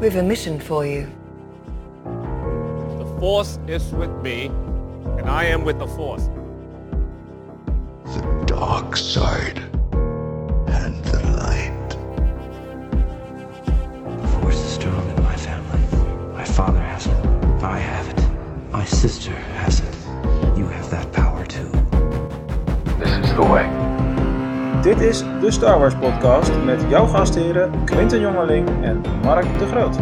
We've a mission for you. The Force is with me, and I am with the Force. The dark side and the light. The force is strong in my family. My father has it. I have it. My sister has it. You have that power too. This is the way. Dit is de Star Wars podcast met jouw gastheren Quinten Jongerling en Mark de Groot.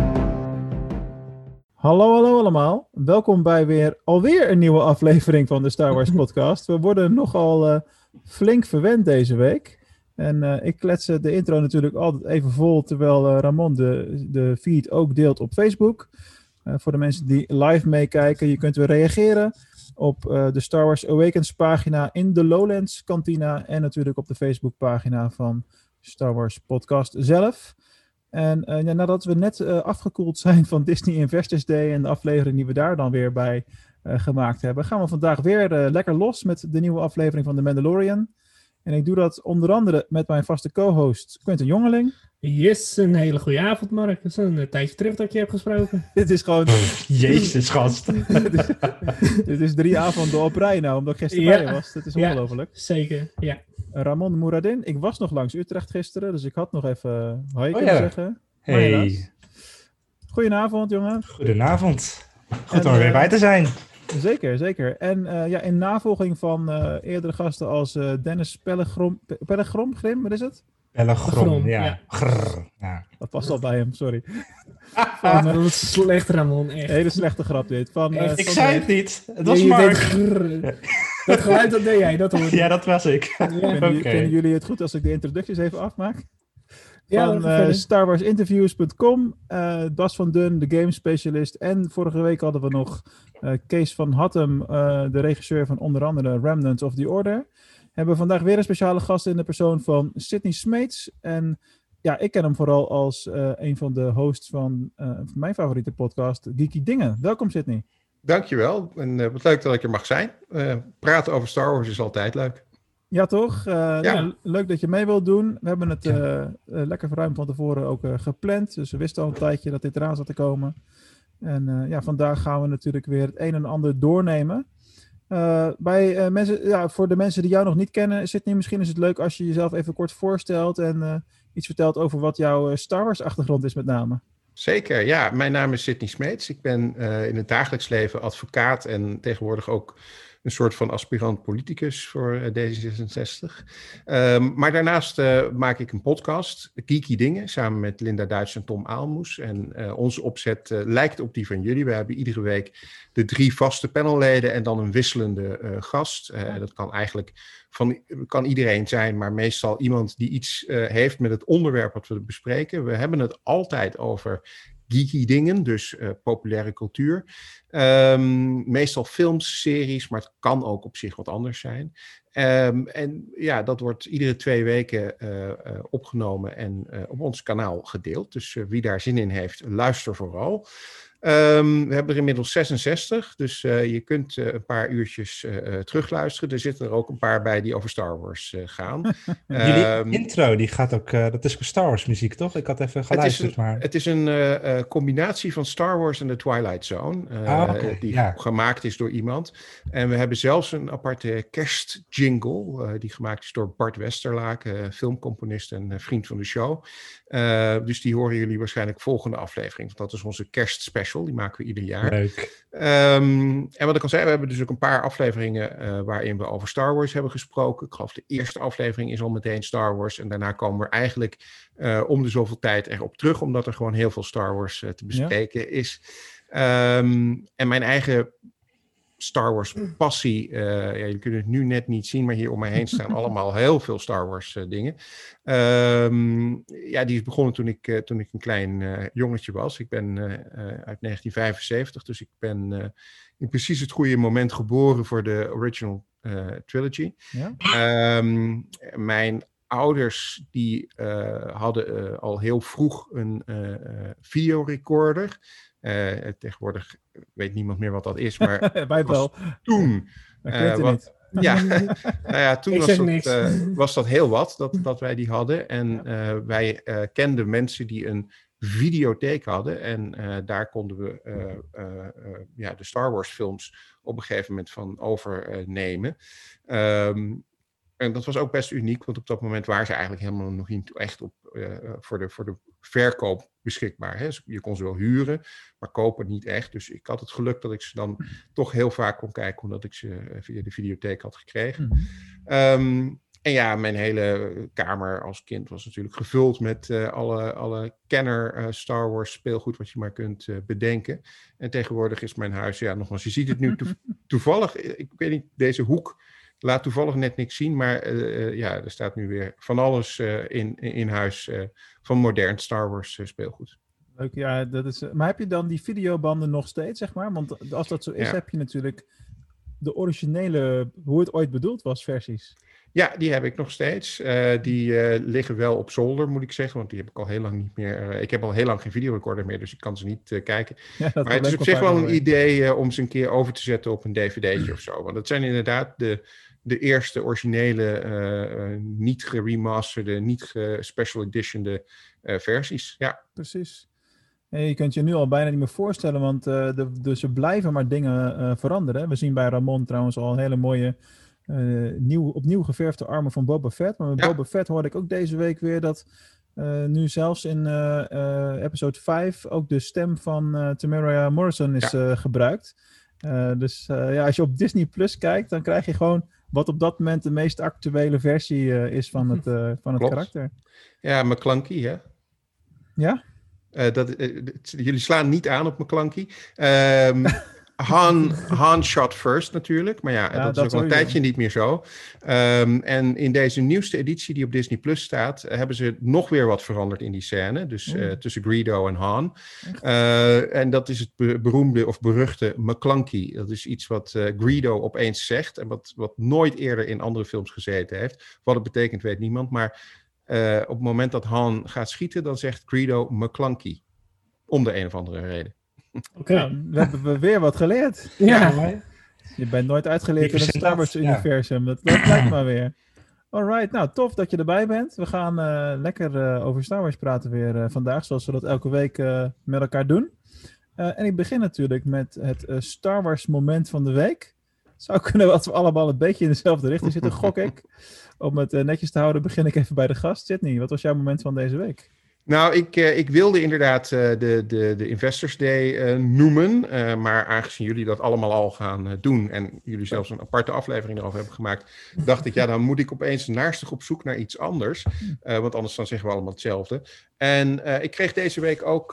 Hallo, hallo allemaal. Welkom bij weer alweer een nieuwe aflevering van de Star Wars podcast. We worden nogal eh, flink verwend deze week. En eh, ik klets de intro natuurlijk altijd even vol, terwijl eh, Ramon de, de feed ook deelt op Facebook. Eh, voor de mensen die live meekijken, je kunt weer reageren op eh, de Star Wars Awakens pagina in de Lowlands kantina en natuurlijk op de Facebook pagina van Star Wars podcast zelf. En eh, ja, nadat we net eh, afgekoeld zijn van Disney Investors Day en de aflevering die we daar dan weer bij gemaakt hebben, gaan we vandaag weer lekker los met de nieuwe aflevering van The Mandalorian. En ik doe dat onder andere met mijn vaste co-host Quentin Jongeling. Yes, een hele goede avond, Mark. Het is een eh, tijdje terug dat ik je heb gesproken. Dit is gewoon Jezus, gast. dit is drie avonden op rij nou, omdat ik gisteren Ja. bij je was. Dat is Ja. ongelooflijk. Zeker, ja. Ramon Mouradin, ik was nog langs Utrecht gisteren, dus ik had nog even uh, hoi Oh kunnen ja. zeggen. Hey. Goedenavond, jongen. goedenavond. Goed En, om er weer eh, bij te zijn. Zeker, zeker. En eh, ja, in navolging van eh, eerdere gasten als eh, Dennis Pellegrom, Pe- Pellegrom, Grim, wat is het? Pellegrom, Grom, ja. ja. Grrr, ja. Dat past al bij hem, sorry. Dat is slecht, Ramon. Echt. Hele slechte grap dit. Van, Echt? Ik zei het niet. Het was Mark. Dat geluid, dat deed jij, dat hoorde. Ja, dat was ik. Vinden, Oké. vinden jullie het goed als ik de introducties even afmaak? Ja, van laten we eh. StarWarsInterviews.com, eh Bas van Dun, de game specialist. En vorige week hadden we nog eh, Kees van Hattem, eh, de regisseur van onder andere Remnants of the Order. Hebben we vandaag weer een speciale gast in de persoon van Sydney Smeets. En ja, ik ken hem vooral als eh, een van de hosts van eh, mijn favoriete podcast, Geeky Dingen. Welkom Sydney. Dankjewel. En eh, wat leuk dat ik er mag zijn. Eh, praten over Star Wars is altijd leuk. Ja, toch? Eh, Ja. nou, leuk dat je mee wilt doen. We hebben het eh, eh, lekker ruim van tevoren ook gepland. Dus we wisten al een tijdje dat dit eraan zat te komen. En ja, vandaag gaan we natuurlijk weer het een en ander doornemen. Bij, mensen, ja, voor de mensen die jou nog niet kennen, Sydney, misschien is het leuk als je jezelf even kort voorstelt en iets vertelt over wat jouw Star Wars achtergrond is met name. Zeker, ja. Mijn naam is Sidney Smeets. Ik ben in het dagelijks leven advocaat en tegenwoordig ook een soort van aspirant politicus voor eh, D66. Ehm, maar daarnaast eh, maak ik een podcast, Geeky Dingen, samen met Linda Duits en Tom Aalmoes. En eh, onze opzet lijkt op die van jullie. We hebben iedere week de drie vaste panelleden en dan een wisselende gast. Dat kan eigenlijk van kan iedereen zijn, maar meestal iemand die iets heeft met het onderwerp wat we bespreken. We hebben het altijd over geeky dingen, dus eh, populaire cultuur. Ehm, meestal films, series, maar het kan ook op zich wat anders zijn. Ehm, en ja, dat wordt iedere twee weken eh, eh, opgenomen en op ons kanaal gedeeld. Dus wie daar zin in heeft, luister vooral. Ehm, we hebben er inmiddels 66, dus eh, je kunt eh, een paar uurtjes eh, terugluisteren. Er zitten er ook een paar bij die over Star Wars gaan. Jullie Ehm, intro, die gaat ook, dat is ook Star Wars muziek, toch? Ik had even het is geluisterd, een, maar... het is een combinatie van Star Wars en The Twilight Zone. Ah, die ja. gemaakt is door iemand. En we hebben zelfs een aparte kerstjingle. die gemaakt is door Bart Westerlaak, filmcomponist en vriend van de show. Eh, dus die horen jullie waarschijnlijk volgende aflevering. Want dat is onze kerstspecial. Die maken we ieder jaar. Leuk. Ehm, en wat ik al zei, we hebben dus ook een paar afleveringen eh, waarin we over Star Wars hebben gesproken. Ik geloof de eerste aflevering is al meteen Star Wars. En daarna komen we eigenlijk eh, om de zoveel tijd erop terug, omdat er gewoon heel veel Star Wars te bespreken is. Ehm, en mijn eigen Star Wars passie, eh ja, jullie kunnen het nu net niet zien, maar hier om mij heen staan allemaal heel veel Star Wars eh, dingen. Ehm, ja, die is begonnen toen ik, eh, toen ik een klein eh, jongetje was. Ik ben eh, eh, uit 1975, dus ik ben eh, in precies het goede moment geboren voor de original eh, trilogy. Ja? Ehm, mijn ouders die eh, hadden eh, al heel vroeg een eh, eh, videorecorder. Eh, tegenwoordig weet niemand meer wat dat is, maar Wij wel. toen. Eh, wat- niet. ja, nou ja, toen was dat, eh, was dat heel wat dat, dat wij die hadden. En wij kenden mensen die een videotheek hadden. En daar konden we ja, de Star Wars films op een gegeven moment van overnemen. Ehm, en dat was ook best uniek, want op dat moment waren ze eigenlijk helemaal nog niet echt op, eh, voor, de, voor de verkoop beschikbaar. Hè. Je kon ze wel huren, maar kopen niet echt. Dus ik had het geluk dat ik ze dan toch heel vaak kon kijken, omdat ik ze eh, via de videotheek had gekregen. Mhm. Ehm, en ja, mijn hele kamer als kind was natuurlijk gevuld met eh, alle, alle kenner Star Wars speelgoed wat je maar kunt bedenken. En tegenwoordig is mijn huis, ja, nogmaals, je ziet het nu toe- toevallig, ik weet niet, deze hoek laat toevallig net niks zien, maar eh, eh, ja, er staat nu weer van alles eh, in, in, huis van modern Star Wars speelgoed. Leuk, ja, dat is. Maar heb je dan die videobanden nog steeds, zeg maar? Want als dat zo is, Ja. heb je natuurlijk de originele, hoe het ooit bedoeld was, versies. Ja, die heb ik nog steeds. Die liggen wel op zolder, moet ik zeggen, want die heb ik al heel lang niet meer. ik heb al heel lang geen videorecorder meer, dus ik kan ze niet kijken. Ja, Maar het is op zich wel een idee om ze een keer over te zetten op een dvd'tje of zo. Want dat zijn inderdaad de, de eerste originele, eh, eh, niet geremasterde, niet ge-special editionde eh, versies. Ja, Precies. En je kunt je nu al bijna niet meer voorstellen, want eh, de, dus er blijven maar dingen veranderen. We zien bij Ramon trouwens al een hele mooie, nieuw, opnieuw geverfde armen van Boba Fett. Maar met Ja. Boba Fett hoorde ik ook deze week weer dat nu zelfs in episode 5 ook de stem van Tamara Morrison is gebruikt. Dus ja, als je op Disney Plus kijkt, dan krijg je gewoon wat op dat moment de meest actuele versie eh, is van het, eh, van het Klopt. karakter. ja McClunky, hè? Ja? Eh, dat, jullie slaan niet aan op McClunky. Ehm Han, Han shot first natuurlijk, maar ja, Ja, dat, dat is ook al een tijdje niet meer zo. Ehm, en in deze nieuwste editie die op Disney Plus staat, eh, hebben ze nog weer wat veranderd in die scène. Dus eh, Oeh. tussen Greedo en Han. Eh, en dat is het be- beroemde of beruchte McClunky. Dat is iets wat eh, Greedo opeens zegt en wat, wat nooit eerder in andere films gezeten heeft. Wat het betekent weet niemand, maar eh, op het moment dat Han gaat schieten, dan zegt Greedo McClunky. Om de een of andere reden. Oké. Nou, we hebben weer wat geleerd. Ja. Je bent nooit uitgeleerd in het Star dat, Wars ja. universum. Dat, dat blijkt maar weer. Alright, nou tof dat je erbij bent. We gaan eh, lekker eh, over Star Wars praten weer eh, vandaag, zoals we dat elke week met elkaar doen. Eh, en ik begin natuurlijk met het eh, Star Wars moment van de week. Het zou kunnen dat we allemaal een beetje in dezelfde richting zitten, gok ik. Om het netjes te houden, begin ik even bij de gast. Sydney, wat was jouw moment van deze week? Nou, ik, eh, ik wilde inderdaad eh, de, de, de Investors Day eh, noemen. maar aangezien jullie dat allemaal al gaan doen. en jullie zelfs een aparte aflevering erover hebben gemaakt. dacht ik, ja, dan moet ik opeens naarstig op zoek naar iets anders. Eh, want anders dan zeggen we allemaal hetzelfde. En eh, ik kreeg deze week ook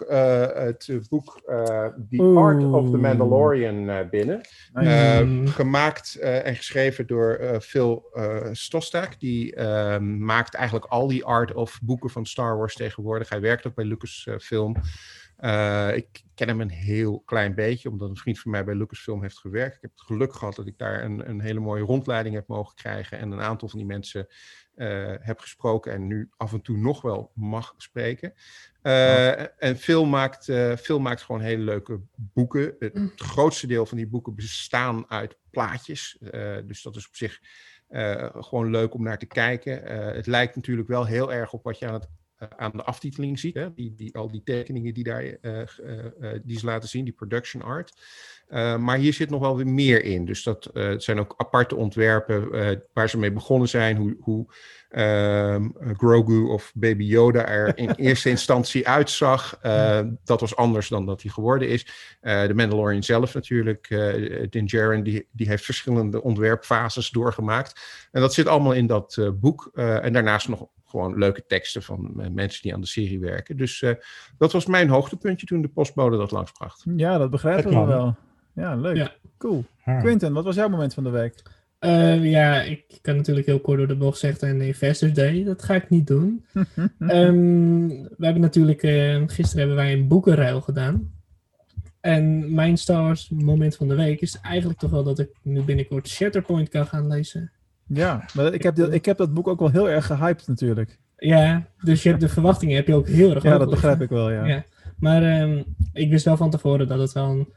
het eh, boek eh, The Art of the. Mandalorian binnen. Nice. Mm. gemaakt en geschreven door Phil Stostak. Die eh, maakt eigenlijk al die art of boeken van Star Wars tegenwoordig. Hij werkt ook bij Lucasfilm. Eh ik ken hem een heel klein beetje, omdat een vriend van mij bij Lucasfilm heeft gewerkt. Ik heb het geluk gehad dat ik daar een, een hele mooie rondleiding heb mogen krijgen. En een aantal van die mensen eh, heb gesproken en nu af en toe nog wel mag spreken. Eh, En Phil maakt, eh, Phil maakt gewoon hele leuke boeken. Het grootste deel van die boeken bestaan uit plaatjes. Eh, dus dat is op zich eh, gewoon leuk om naar te kijken. Eh, het lijkt natuurlijk wel heel erg op wat je aan, het, aan de aftiteling ziet. Hè? Die, die, al die tekeningen die, daar, eh, eh, eh, die ze laten zien, die production art. Eh, maar hier zit nog wel weer meer in. Dus dat eh, het zijn ook aparte ontwerpen eh, waar ze mee begonnen zijn. Hoe, hoe ehm, Grogu of Baby Yoda er in eerste instantie uitzag. Eh, dat was anders dan dat hij geworden is. Eh, de Mandalorian zelf natuurlijk. eh Din Djarin, die, die heeft verschillende ontwerpfases doorgemaakt. En dat zit allemaal in dat eh, boek. Eh, en daarnaast nog gewoon leuke teksten van mensen die aan de serie werken. Dus eh, dat was mijn hoogtepuntje toen de postbode dat langsbracht. Ja, dat begrijpen we man. wel. Ja, leuk. Ja. Cool. Ja. Quinten, wat was jouw moment van de week? Eh, ja, ik kan natuurlijk heel kort door de bocht zeggen en de Investors Day. Dat ga ik niet doen. Ehm, we hebben natuurlijk, eh, gisteren hebben wij een boekenruil gedaan. En mijn Star Wars moment van de week is eigenlijk toch wel dat ik nu binnenkort Shatterpoint kan gaan lezen. Ja, maar ik heb, dat, ik heb dat boek ook wel heel erg gehyped natuurlijk. Ja, dus je hebt de verwachtingen heb je ook heel erg Ja, dat begrijp ik wel, ja. Ja. Maar ehm, ik wist wel van tevoren dat het wel een,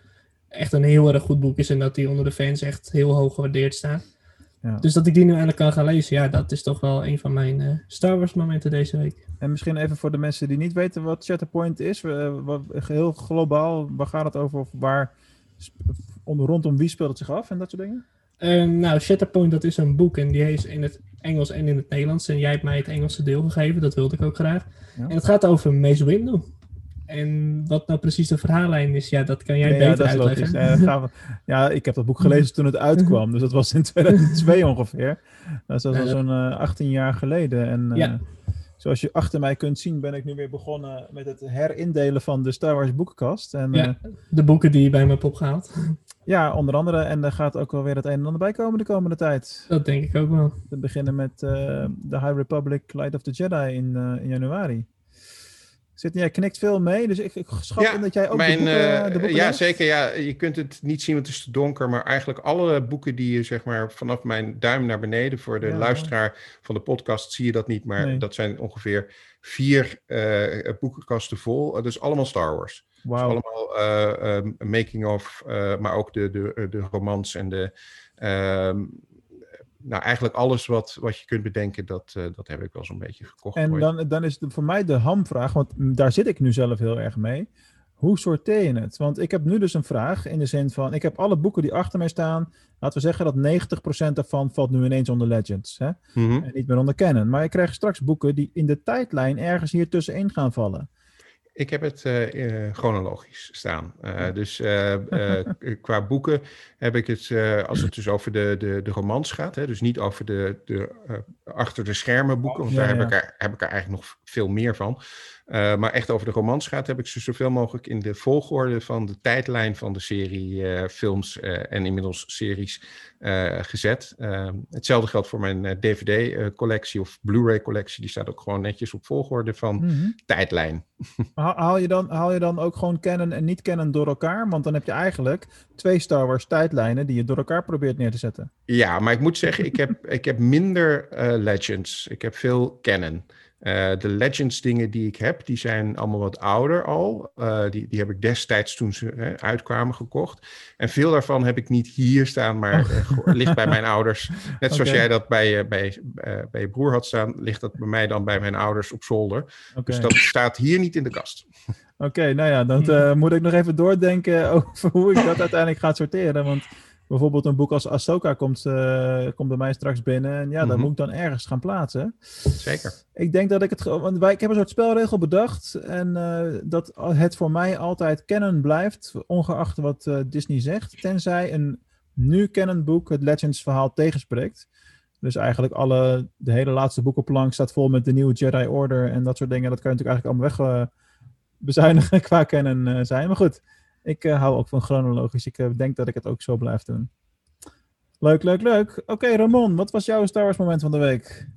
echt een heel erg goed boek is en dat die onder de fans echt heel hoog gewaardeerd staat. Ja. Dus dat ik die nu eindelijk kan gaan lezen, ja, dat is toch wel een van mijn eh, Star Wars momenten deze week. En misschien even voor de mensen die niet weten wat Shatterpoint is. eh, wat, heel globaal, waar gaat het over? Of waar, om, rondom wie speelt het zich af en dat soort dingen? Ehm, nou, Shatterpoint, dat is een boek en die is in het Engels en in het Nederlands. En jij hebt mij het Engelse deel gegeven, dat wilde ik ook graag. Ja. En het gaat over Mace Windu. En wat nou precies de verhaallijn is, ja, dat kan jij Ja, beter dat is uitleggen. logisch. Ja, gaan we- ja, ik heb dat boek gelezen toen het uitkwam. Dus dat was in 2002 ongeveer. Dat is al Ja, zo'n eh, 18 jaar geleden. En eh, Ja. zoals je achter mij kunt zien, ben ik nu weer begonnen met het herindelen van de Star Wars boekenkast. En ja, Ja, de boeken die je bij me hebt opgehaald. ja onder andere. En er gaat ook wel weer het een en ander bij komen de komende tijd. Dat denk ik ook wel. We beginnen met eh The High Republic Light of the Jedi in, eh, in januari. Zit, jij knikt veel mee, dus ik, ik schat Ja, in dat jij ook Mijn, de boeken, eh, de boeken ja, leest. zeker. Ja, je kunt het niet zien, want het is te donker. Maar eigenlijk alle boeken die je zeg maar vanaf mijn duim naar beneden voor de Ja. luisteraar van de podcast zie je dat niet. Maar Nee. dat zijn ongeveer vier eh, boekenkasten vol. Dus allemaal Star Wars. Dus Wauw. allemaal eh, making of, maar ook de, de, de romans en de. ehm, nou, eigenlijk alles wat, wat je kunt bedenken, dat, eh, dat heb ik wel zo'n beetje gekocht. En ooit. dan, dan is het voor mij de hamvraag, want daar zit ik nu zelf heel erg mee. Hoe sorteer je het? Want ik heb nu dus een vraag in de zin van, ik heb alle boeken die achter mij staan. Laten we zeggen dat 90% daarvan valt nu ineens onder Legends. Hè? Mhm. En niet meer onder Canon. Maar ik krijg straks boeken die in de tijdlijn ergens hier tussenin gaan vallen. Ik heb het eh, eh, chronologisch staan. Eh, dus qua boeken heb ik het, als het dus over de, de, de romans gaat, hè, dus niet over de, de achter de schermen boeken, want Ja, daar ja. heb, ik er, heb ik er eigenlijk nog veel meer van. Eh, maar echt over de romans gaat, heb ik ze zoveel mogelijk in de volgorde van de tijdlijn van de serie eh, films eh, en inmiddels series gezet. Eh, hetzelfde geldt voor mijn DVD-collectie of Blu-ray-collectie. Die staat ook gewoon netjes op volgorde van Mhm. tijdlijn. Haal, je dan, haal je dan ook gewoon Canon en niet Canon door elkaar? Want dan heb je eigenlijk twee Star Wars tijdlijnen die je door elkaar probeert neer te zetten. Ja, maar ik moet zeggen, ik heb, ik heb minder Legends. Ik heb veel Canon. Eh, de Legends dingen die ik heb, die zijn allemaal wat ouder al. Eh, die, die heb ik destijds toen ze uitkwamen gekocht. En veel daarvan heb ik niet hier staan, maar Oh. eh, ligt bij mijn ouders. Net zoals jij dat bij, bij, bij je broer had staan, ligt dat bij mij dan bij mijn ouders op zolder. Dus dat staat hier niet in de kast. Oké, nou ja, dan moet ik nog even doordenken over hoe ik dat uiteindelijk ga sorteren. Want bijvoorbeeld een boek als Ahsoka komt, eh, komt bij mij straks binnen. En ja, dat Mhm. moet ik dan ergens gaan plaatsen. Zeker. Ik denk dat ik het... Want wij, ik heb een soort spelregel bedacht. En eh, dat het voor mij altijd canon blijft, ongeacht wat eh, Disney zegt. Tenzij een nu canon boek het Legends verhaal tegenspreekt. Dus eigenlijk alle, de hele laatste boekenplank staat vol met de nieuwe Jedi Order en dat soort dingen. Dat kan je natuurlijk eigenlijk allemaal weg eh, bezuinigen qua canon zijn. Maar goed, ik eh, hou ook van chronologisch. Ik eh, denk dat ik het ook zo blijf doen. Leuk, leuk, leuk. Oké, Ramon, wat was jouw Star Wars moment van de week?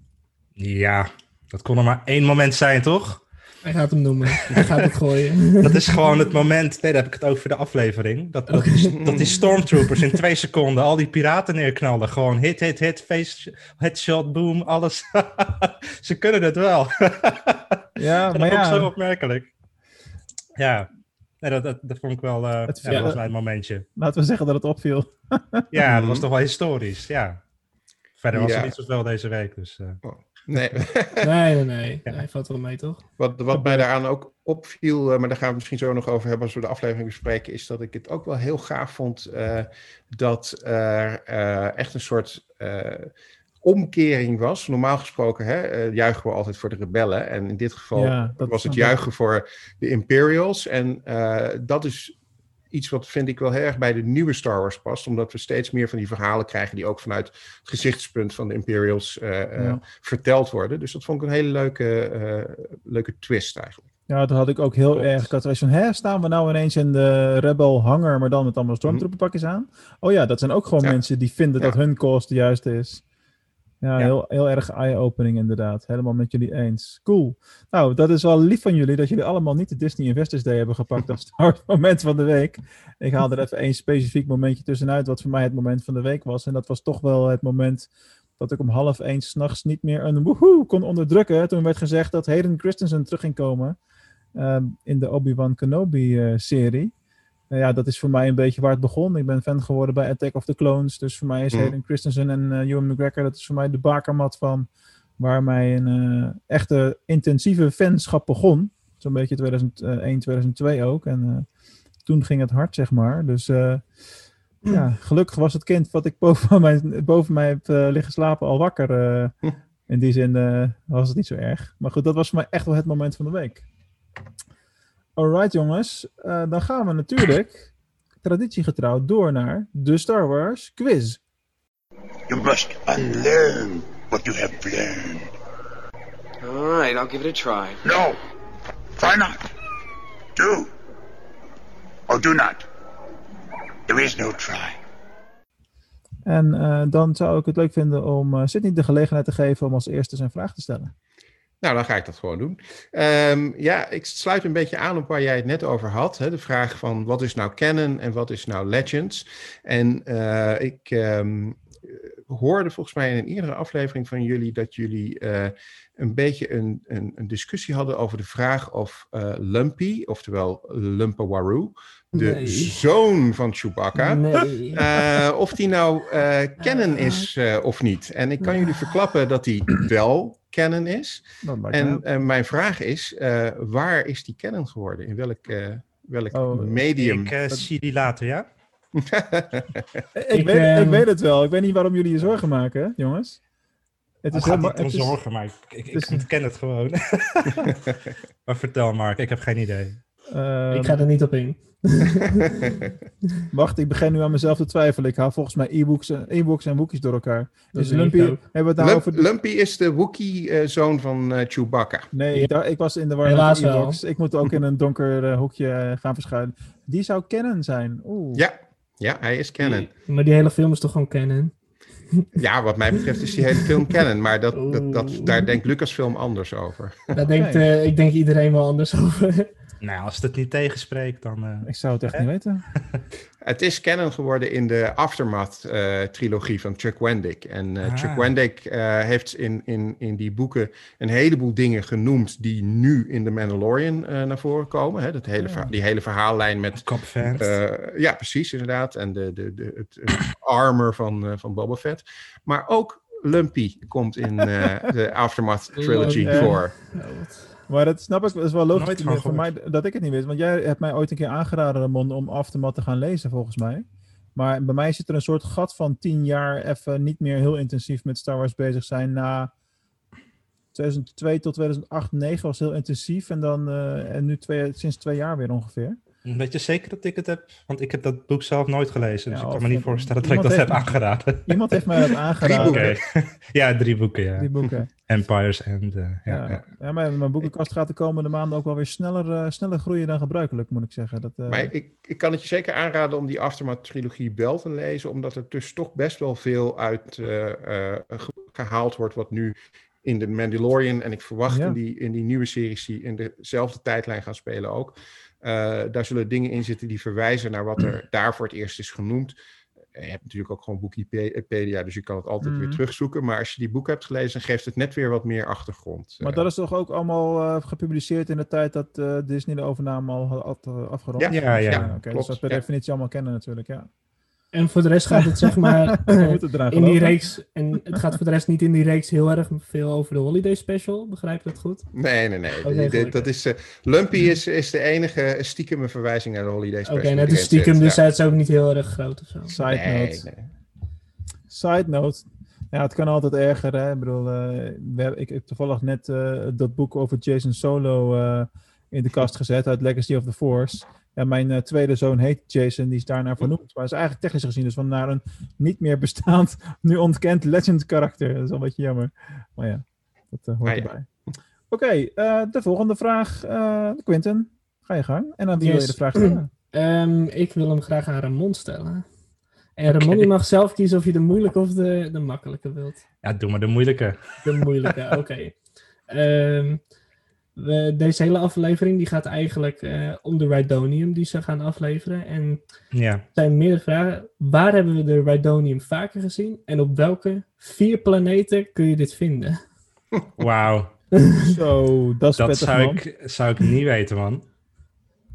Ja, dat kon er maar één moment zijn, toch? Hij gaat hem noemen. Hij gaat het gooien. Dat is gewoon het moment. Nee, daar heb ik het over voor de aflevering. Dat, dat, die, dat die stormtroopers in twee seconden al die piraten neerknallen. Gewoon hit, hit, hit, face, headshot, boom, alles. Ze kunnen het wel. Ja, dat maar vond ik zo ja, opmerkelijk. Ja, nee, dat, dat, dat vond ik wel. eh Het- ja, dat was ja. mijn momentje. laten we zeggen dat het opviel. Ja, dat was toch wel historisch. Ja. Verder was Ja. er niet zoveel deze week. Dus, eh. Nee. Nee, nee, nee. Hij valt wel mee, toch? Wat, wat mij daaraan ook opviel, eh, maar daar gaan we het misschien zo nog over hebben als we de aflevering bespreken, is dat ik het ook wel heel gaaf vond eh, dat er eh, echt een soort eh, omkering was. Normaal gesproken hè, eh, juichen we altijd voor de rebellen en in dit geval Ja, dat was het juichen voor de Imperials. En eh, dat is iets wat vind ik wel heel erg bij de nieuwe Star Wars past, omdat we steeds meer van die verhalen krijgen die ook vanuit het gezichtspunt van de Imperials eh, verteld worden. Dus dat vond ik een hele leuke, leuke twist eigenlijk. Ja, dat had ik ook heel Klopt. erg. Ik had van, hè, staan we nou ineens in de Rebel hangar, maar dan met allemaal Mhm. stormtrooperpakjes aan? Oh ja, dat zijn ook gewoon Ja. mensen die vinden dat hun kost de juiste is. Ja, Ja. Heel, heel erg eye-opening inderdaad. Helemaal met jullie eens. Cool. Nou, dat is wel lief van jullie dat jullie allemaal niet de Disney Investors Day hebben gepakt als Wars moment van de week. Ik haal er even één specifiek momentje tussenuit wat voor mij het moment van de week was. En dat was toch wel het moment dat ik om half één s'nachts niet meer een woehoe kon onderdrukken. Toen werd gezegd dat Hayden Christensen terug ging komen ehm, in de Obi-Wan Kenobi-serie. Nou ja, dat is voor mij een beetje waar het begon. Ik ben fan geworden bij Attack of the Clones. Dus voor mij is Mm. Hayden Christensen en eh Ewan McGregor, dat is voor mij de bakermat van waar mijn eh, echte intensieve fanschap begon. Zo'n beetje 2001, 2002 ook. En eh, toen ging het hard, zeg maar. Dus eh, ja, gelukkig was het kind wat ik boven mij, boven mij heb eh, liggen slapen al wakker. eh. Hm. in die zin eh, was het niet zo erg. Maar goed, dat was voor mij echt wel het moment van de week. Alright jongens, Eh, dan gaan we natuurlijk traditiegetrouw door naar de Star Wars quiz. You must unlearn what you have learned. All right, I'll give it a try. No. Try not. Do. Or do not. There is no try. En eh, dan zou ik het leuk vinden om eh Sidney de gelegenheid te geven om als eerste zijn vraag te stellen. Nou, dan ga ik dat gewoon doen. Ehm, ja, ik sluit een beetje aan op waar jij het net over had. Hè? De vraag van wat is nou canon en wat is nou legends? En eh, ik ehm, hoorde volgens mij in een eerdere aflevering van jullie dat jullie eh, een beetje een, een, een discussie hadden over de vraag of eh, Lumpy, oftewel Lumpawaru, de Nee. zoon van Chewbacca, Nee. eh, of die nou eh canon is eh, of niet. En ik kan jullie verklappen dat die wel canon is. En mijn vraag is, eh, waar is die canon geworden? In welk, welk Oh, medium? Ik zie die later, ja? ik, ik, weet, ik ehm, weet het wel. Ik weet niet waarom jullie je zorgen maken, jongens. Het Het is ma- niet om het is- zorgen, maar ik, ik, ontken het gewoon. maar vertel Mark, ik heb geen idee. Ehm, ik ga er niet op in. Wacht, ik begin nu aan mezelf te twijfelen. Ik haal volgens mij e-books en, e-books en Wookiees door elkaar. Dat Dus Lumpy, ook. hebben we het nou Lump- over... de- Lumpy is de Wookiee-zoon van eh, Chewbacca. Nee, ik, was in de war Helaas met de wel. e-books. Ik moet ook in een donker eh, hoekje eh, gaan verschuilen. Die zou kennen zijn. Oeh. Ja, ja, hij is canon. Maar die hele film is toch gewoon canon? Ja, wat mij betreft is die hele film canon. Maar dat, dat, daar denkt Lucasfilm anders over. Daar denkt, eh, ik denk iedereen wel anders over. Nou, als het het niet tegenspreekt, dan... eh, Ik zou het echt niet weten. Het is canon geworden in de Aftermath-trilogie van Chuck Wendick. En eh, Ah. Chuck Wendick eh, heeft in, in, in die boeken een heleboel dingen genoemd... die nu in The Mandalorian eh, naar voren komen. Hè? Dat hele, Ja. verha- die hele verhaallijn met. Eh, ja, precies, inderdaad. En de, de, de, het, het armor van, eh, van Boba Fett. Maar ook Lumpy komt in eh, de Aftermath Trilogy Ja. voor. Maar dat snap ik, dat is wel logisch voor mij dat ik het niet wist. Want jij hebt mij ooit een keer aangeraden, Ramon, om Aftermath te gaan lezen, volgens mij. Maar bij mij zit er een soort gat van tien jaar even niet meer heel intensief met Star Wars bezig zijn. Na 2002 tot 2008, 2009 was heel intensief. En dan eh, en nu twee, sinds twee jaar weer ongeveer. Weet je zeker dat ik het heb? Want ik heb dat boek zelf nooit gelezen. Dus Ja, ik kan me niet voorstellen dat ik iemand dat heb aangeraden. Iemand heeft mij dat aangeraden. boeken. Oké. ja, drie boeken, ja. Die boeken. Empires en... eh, ja, Ja, ja. ja. maar mijn boekenkast gaat de komende maanden ook wel weer sneller, eh, sneller groeien dan gebruikelijk, moet ik zeggen. Dat, eh, Maar ik, ik kan het je zeker aanraden om die Aftermath Trilogie wel te lezen. Omdat er dus toch best wel veel uit eh, eh, ge- gehaald wordt wat nu in de Mandalorian. En ik verwacht Ja. in, die, in die nieuwe series die in dezelfde tijdlijn gaan spelen ook. eh, daar zullen dingen in zitten die verwijzen naar wat er daar voor het eerst is genoemd. Je hebt natuurlijk ook gewoon Wikipedia, dus je kan het altijd Mhm. weer terugzoeken. Maar als je die boek hebt gelezen, geeft het net weer wat meer achtergrond. Maar Eh, dat is toch ook allemaal eh, gepubliceerd in de tijd dat eh, Disney de overname al had, afgerond? Ja, ja, ja. oké, dus klopt, dat per ja. definitie allemaal kennen natuurlijk, ja. En voor de rest gaat het zeg maar in die reeks. En het gaat voor de rest niet in die reeks heel erg veel over de holiday special. Begrijp ik dat goed? Nee, nee, nee. Dat is, eh, Lumpy is, is de enige stiekeme verwijzing naar de Holiday Oké, Special. net die is stiekem, zit, dus ja. het is ook niet heel erg groot of zo. Side Nee, note. nee. Side note. Ja, het kan altijd erger, hè. Ik bedoel, eh, we hebben, ik heb toevallig net eh, dat boek over Jason Solo eh, in de kast gezet uit Legacy of the Force. Ja, mijn eh, tweede zoon heet Jason, die is daarnaar vernoemd. Maar is eigenlijk technisch gezien dus van naar een niet meer bestaand, nu ontkend legend karakter. Dat is wel een beetje jammer. Maar ja, dat eh, hoort Ah, ja. erbij. Oké, eh, de volgende vraag. eh Quinten, ga je gang. En aan wie wil je Yes. de vraag stellen? Ehm, ik wil hem graag aan Ramon stellen. En Ramon, je mag zelf kiezen of je de moeilijke of de, de makkelijke wilt. Ja, doe maar de moeilijke. De moeilijke, oké. Ehm, we- deze hele aflevering die gaat eigenlijk eh, om de Rhydonium die ze gaan afleveren. En Ja. er zijn meerdere vragen. Waar hebben we de Rhydonium vaker gezien? En op welke vier planeten kun je dit vinden? Wauw. Zo, dat is Dat zou man. ik, zou ik niet weten, man.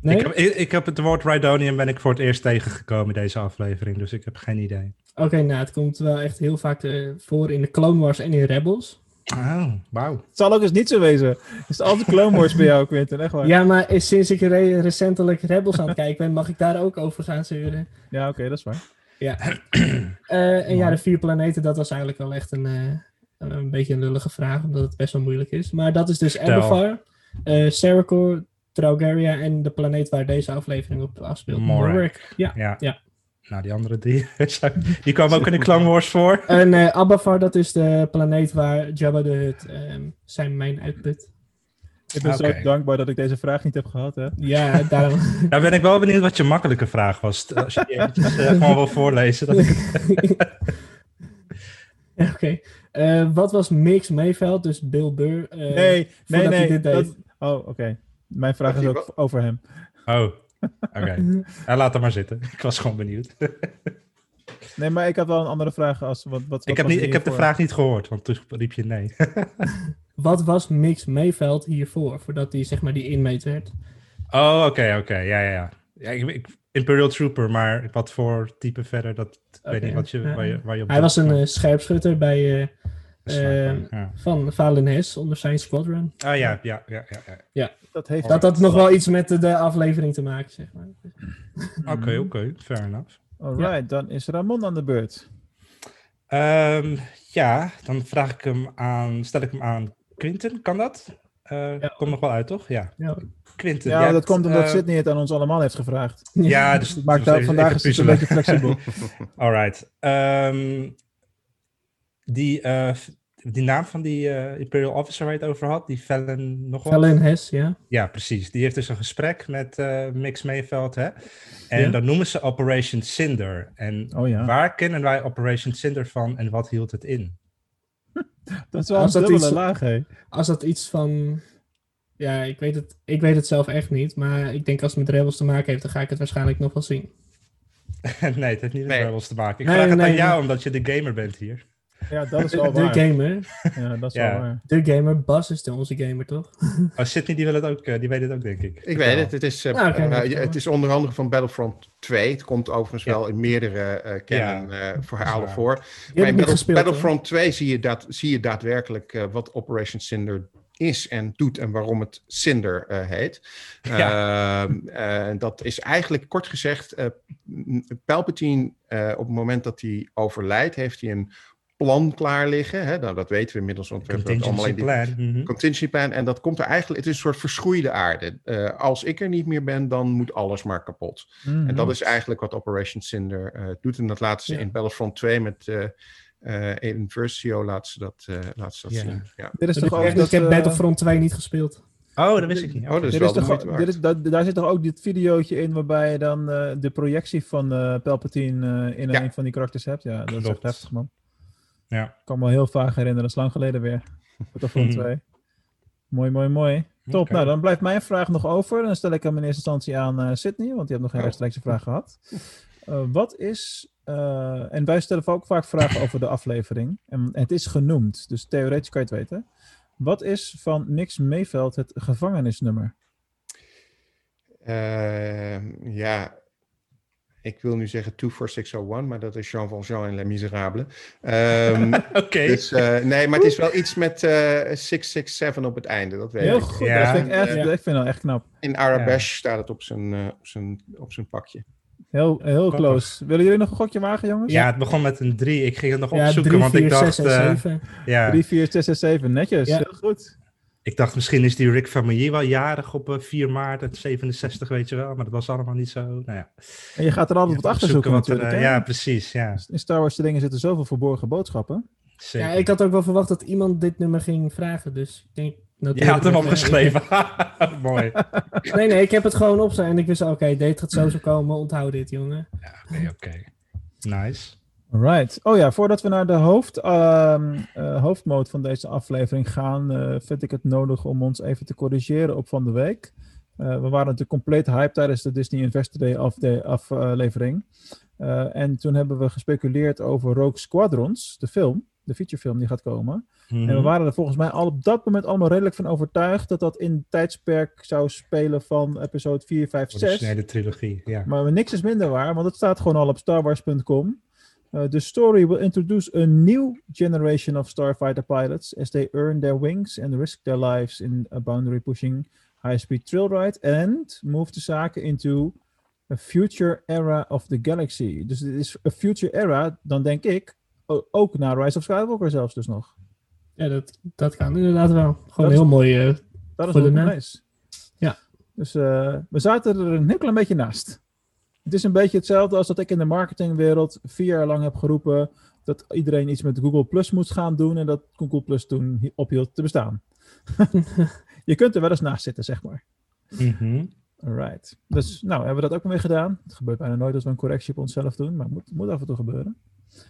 Nee? Ik, heb, ik, ik heb het woord Rhydonium ben ik voor het eerst tegengekomen in deze aflevering, dus ik heb geen idee. Oké, nou, het komt wel echt heel vaak eh, voor in de Clone Wars en in Rebels. Oh, wauw. Het zal ook eens niet zo wezen. Is het altijd Clone Wars bij jou, Quinten? Echt waar? Ja, maar is- sinds ik re- recentelijk Rebels aan het kijken ben, mag ik daar ook over gaan zeuren. Ja, oké, dat is waar. Ja. Eh, en ja, de vier planeten, dat was eigenlijk wel echt een, eh, een beetje een lullige vraag, omdat het best wel moeilijk is. Maar dat is dus Vertel. Eberfar, eh Cerecor, Traugaria en de planeet waar deze aflevering op afspeelt. Morak. Morak. Ja. Ja. Ja. Nou, die andere drie, die kwamen ook in de Clone Wars voor. En eh Abafar, dat is de planeet waar Jabba de Hutt ehm, zijn mijn uitput. Ik ben zo dankbaar dat ik deze vraag niet heb gehad. Hè? Ja, daarom. Nou ben ik wel benieuwd wat je makkelijke vraag was. Als je die eventjes, eh, gewoon wil voorlezen. Dat ik Oké. Eh, wat was Mix Mayveld, dus Bill Burr? eh, nee, nee, nee. dit deed? dat- Oh, oké. Mijn vraag is ook over hem. Oh, oké. Ja, laat hem maar zitten. Ik was gewoon benieuwd. Nee, maar ik had wel een andere vraag. Als, wat, wat, ik heb, niet, ik heb de vraag niet gehoord, want toen riep je nee. Wat was Mix Mayveld hiervoor, voordat hij zeg maar die inmate werd? Oh, oké, oké. Ja, ja, ja. ja ik, ik- Imperial Trooper, maar wat voor type verder, dat ik weet niet wat je, ja. waar, je, waar je op Hij was een maar- eh, scherpschutter bij, eh, eh, ja. van Valen Hess onder zijn squadron. Ah ja, ja, ja, ja. ja. Dat heeft Dat had nog wel iets met de, de aflevering te maken, zeg maar. Oké, oké. Fair enough. Alright, dan is Ramon aan de beurt. Ehm, ja, dan vraag ik hem aan, stel ik hem aan Quinten. Kan dat? Eh Ja. Komt nog wel uit, toch? Ja. Ja. Quinten. Ja, dat hebt, komt omdat eh, Sydney het aan ons allemaal heeft gevraagd. Ja, dus Het maakt dus vandaag is het een beetje flexibel. Alright. Ehm, die, eh, die naam van die eh, Imperial Officer waar je het over had, die Fallon nog wat? Valen Hess, ja. Ja, precies. Die heeft dus een gesprek met eh, Mix Mayveld, hè? En Ja. dat noemen ze Operation Cinder. En Oh ja. waar kennen wij Operation Cinder van en wat hield het in? Dat is wel Als een dat dubbele iets- laag, hè? Als dat iets van... Ja, ik weet, het, ik weet het zelf echt niet, maar ik denk als het met Rebels te maken heeft, dan ga ik het waarschijnlijk nog wel zien. nee, het heeft niet met Nee. Rebels te maken. Ik Nee, vraag het nee, aan jou, nee. omdat je de gamer bent hier. Ja, dat is De, wel de waar. gamer. Ja, dat is Ja. wel waar. De gamer. Bas is de onze gamer, toch? Oh, Sydney, die, wil het ook, eh, die weet het ook, denk ik. Ik weet het. Het is, eh, Nou, eh, ja, het is onder andere van Battlefront 2. Het komt overigens Ja. wel in meerdere eh kennen eh, verhalen voor. Maar heb in ik niet Battle- gespeeld. hoor. Battlefront 2 zie je, dat, zie je daadwerkelijk eh, wat Operation Cinder is en doet en waarom het Cinder eh, heet. Ehm, eh, dat is eigenlijk kort gezegd, eh, Palpatine eh, op het moment dat hij overlijdt, heeft hij een plan klaar liggen. Hè? Nou, dat weten we inmiddels, want we hebben allemaal in die plan. mhm. contingency plan. En dat komt er eigenlijk, het is een soort verschroeide aarde. Eh, als ik er niet meer ben, dan moet alles maar kapot. Mhm. En dat is eigenlijk wat Operation Cinder eh, doet. En dat laten ze Ja. in Battlefront 2 met eh eh in Versio laten ze dat, eh, laten ze dat Ja. zien. Ja. Dit is Ik, toch ook ik heb Battlefront 2 niet gespeeld. Oh, dat wist ik niet. Oh, dat is Dit wel is toch, dit is, dat, daar zit toch ook dit videootje in waarbij je dan eh, de projectie van eh Palpatine in Ja. een van die karakters hebt? Ja, dat is echt heftig, man. Ja. Ik kan me heel vaag herinneren, dat is lang geleden weer. Battlefront 2. Mooi, mooi, mooi. Top. Nou, dan blijft mijn vraag nog over. Dan stel ik hem in eerste instantie aan eh Sydney, want die heeft nog geen Oh. rechtstreekse vraag gehad. Eh, wat is, eh, en wij stellen ook vaak vragen over de aflevering. En het is genoemd, dus theoretisch kan je het weten. Wat is van Mix Mayveld het gevangenisnummer? Eh, ja, ik wil nu zeggen 24601, maar dat is Jean Valjean en Les Miserables. Ehm, Oké. dus, eh, nee, maar het is wel iets met eh 667 op het einde, dat weet Heel ik. goed, Ja. dat vind ik echt, Ja. ik vind dat echt knap. In Arabesh staat het op zijn, eh, op zijn, op zijn pakje. Heel, heel close. Willen jullie nog een gokje wagen, jongens? Ja, het begon met een 3. Ik ging het nog Ja, opzoeken, 3, want 4, ik 6 dacht... en eh, 7. ja, 3, 4, 6 en 7. Netjes, Ja. heel goed. Ik dacht misschien is die Rick Famillier wel jarig op eh, 4 maart uit 67, weet je wel. Maar dat was allemaal niet zo. Nou ja. En je gaat er altijd wat achter zoeken er, natuurlijk. eh, ja, precies. Ja, In Star Wars dingen zitten zoveel verborgen boodschappen. zeker. Ja, ik had ook wel verwacht dat iemand dit nummer ging vragen, dus ik denk... Je had hem even- opgeschreven. Mooi. Nee, nee, ik heb het gewoon op zijn en ik wist, oké, dit gaat zo zo komen, onthoud dit, jongen. Oké, oké. Nice. Right. Oh ja, voordat we naar de hoofd, ehm eh, hoofdmoot van deze aflevering gaan, eh, vind ik het nodig om ons even te corrigeren op van de week. Eh, we waren natuurlijk compleet hype tijdens de Disney Investor Day aflevering. En toen hebben we gespeculeerd over Rogue Squadrons, de film. de featurefilm die gaat komen. Mhm. En we waren er volgens mij al op dat moment allemaal redelijk van overtuigd dat dat in het tijdsperk zou spelen van episode 4, 5, 6. Originele trilogie, ja. Maar niks is minder waar, want het staat gewoon al op starwars.com. Uh, the story will introduce a new generation of starfighter pilots as they earn their wings and risk their lives in a boundary pushing high speed trail ride and move de zaken into a future era of the galaxy. Dus het is a future era, dan denk ik, ook naar Rise of Skywalker zelfs dus nog. Ja, dat, dat kan inderdaad wel. Gewoon is- heel mooi. eh, Dat is wel de nice. Ja. Dus eh, we zaten er een heel klein beetje naast. Het is een beetje hetzelfde als dat ik in de marketingwereld vier jaar lang heb geroepen dat iedereen iets met Google Plus moest gaan doen en dat Google Plus toen hi- ophield te bestaan. Je kunt er wel eens naast zitten, zeg maar. Mhm. Alright. Dus nou, hebben we dat ook weer gedaan. Het gebeurt bijna nooit als we een correctie op onszelf doen, maar het moet, moet af en toe gebeuren.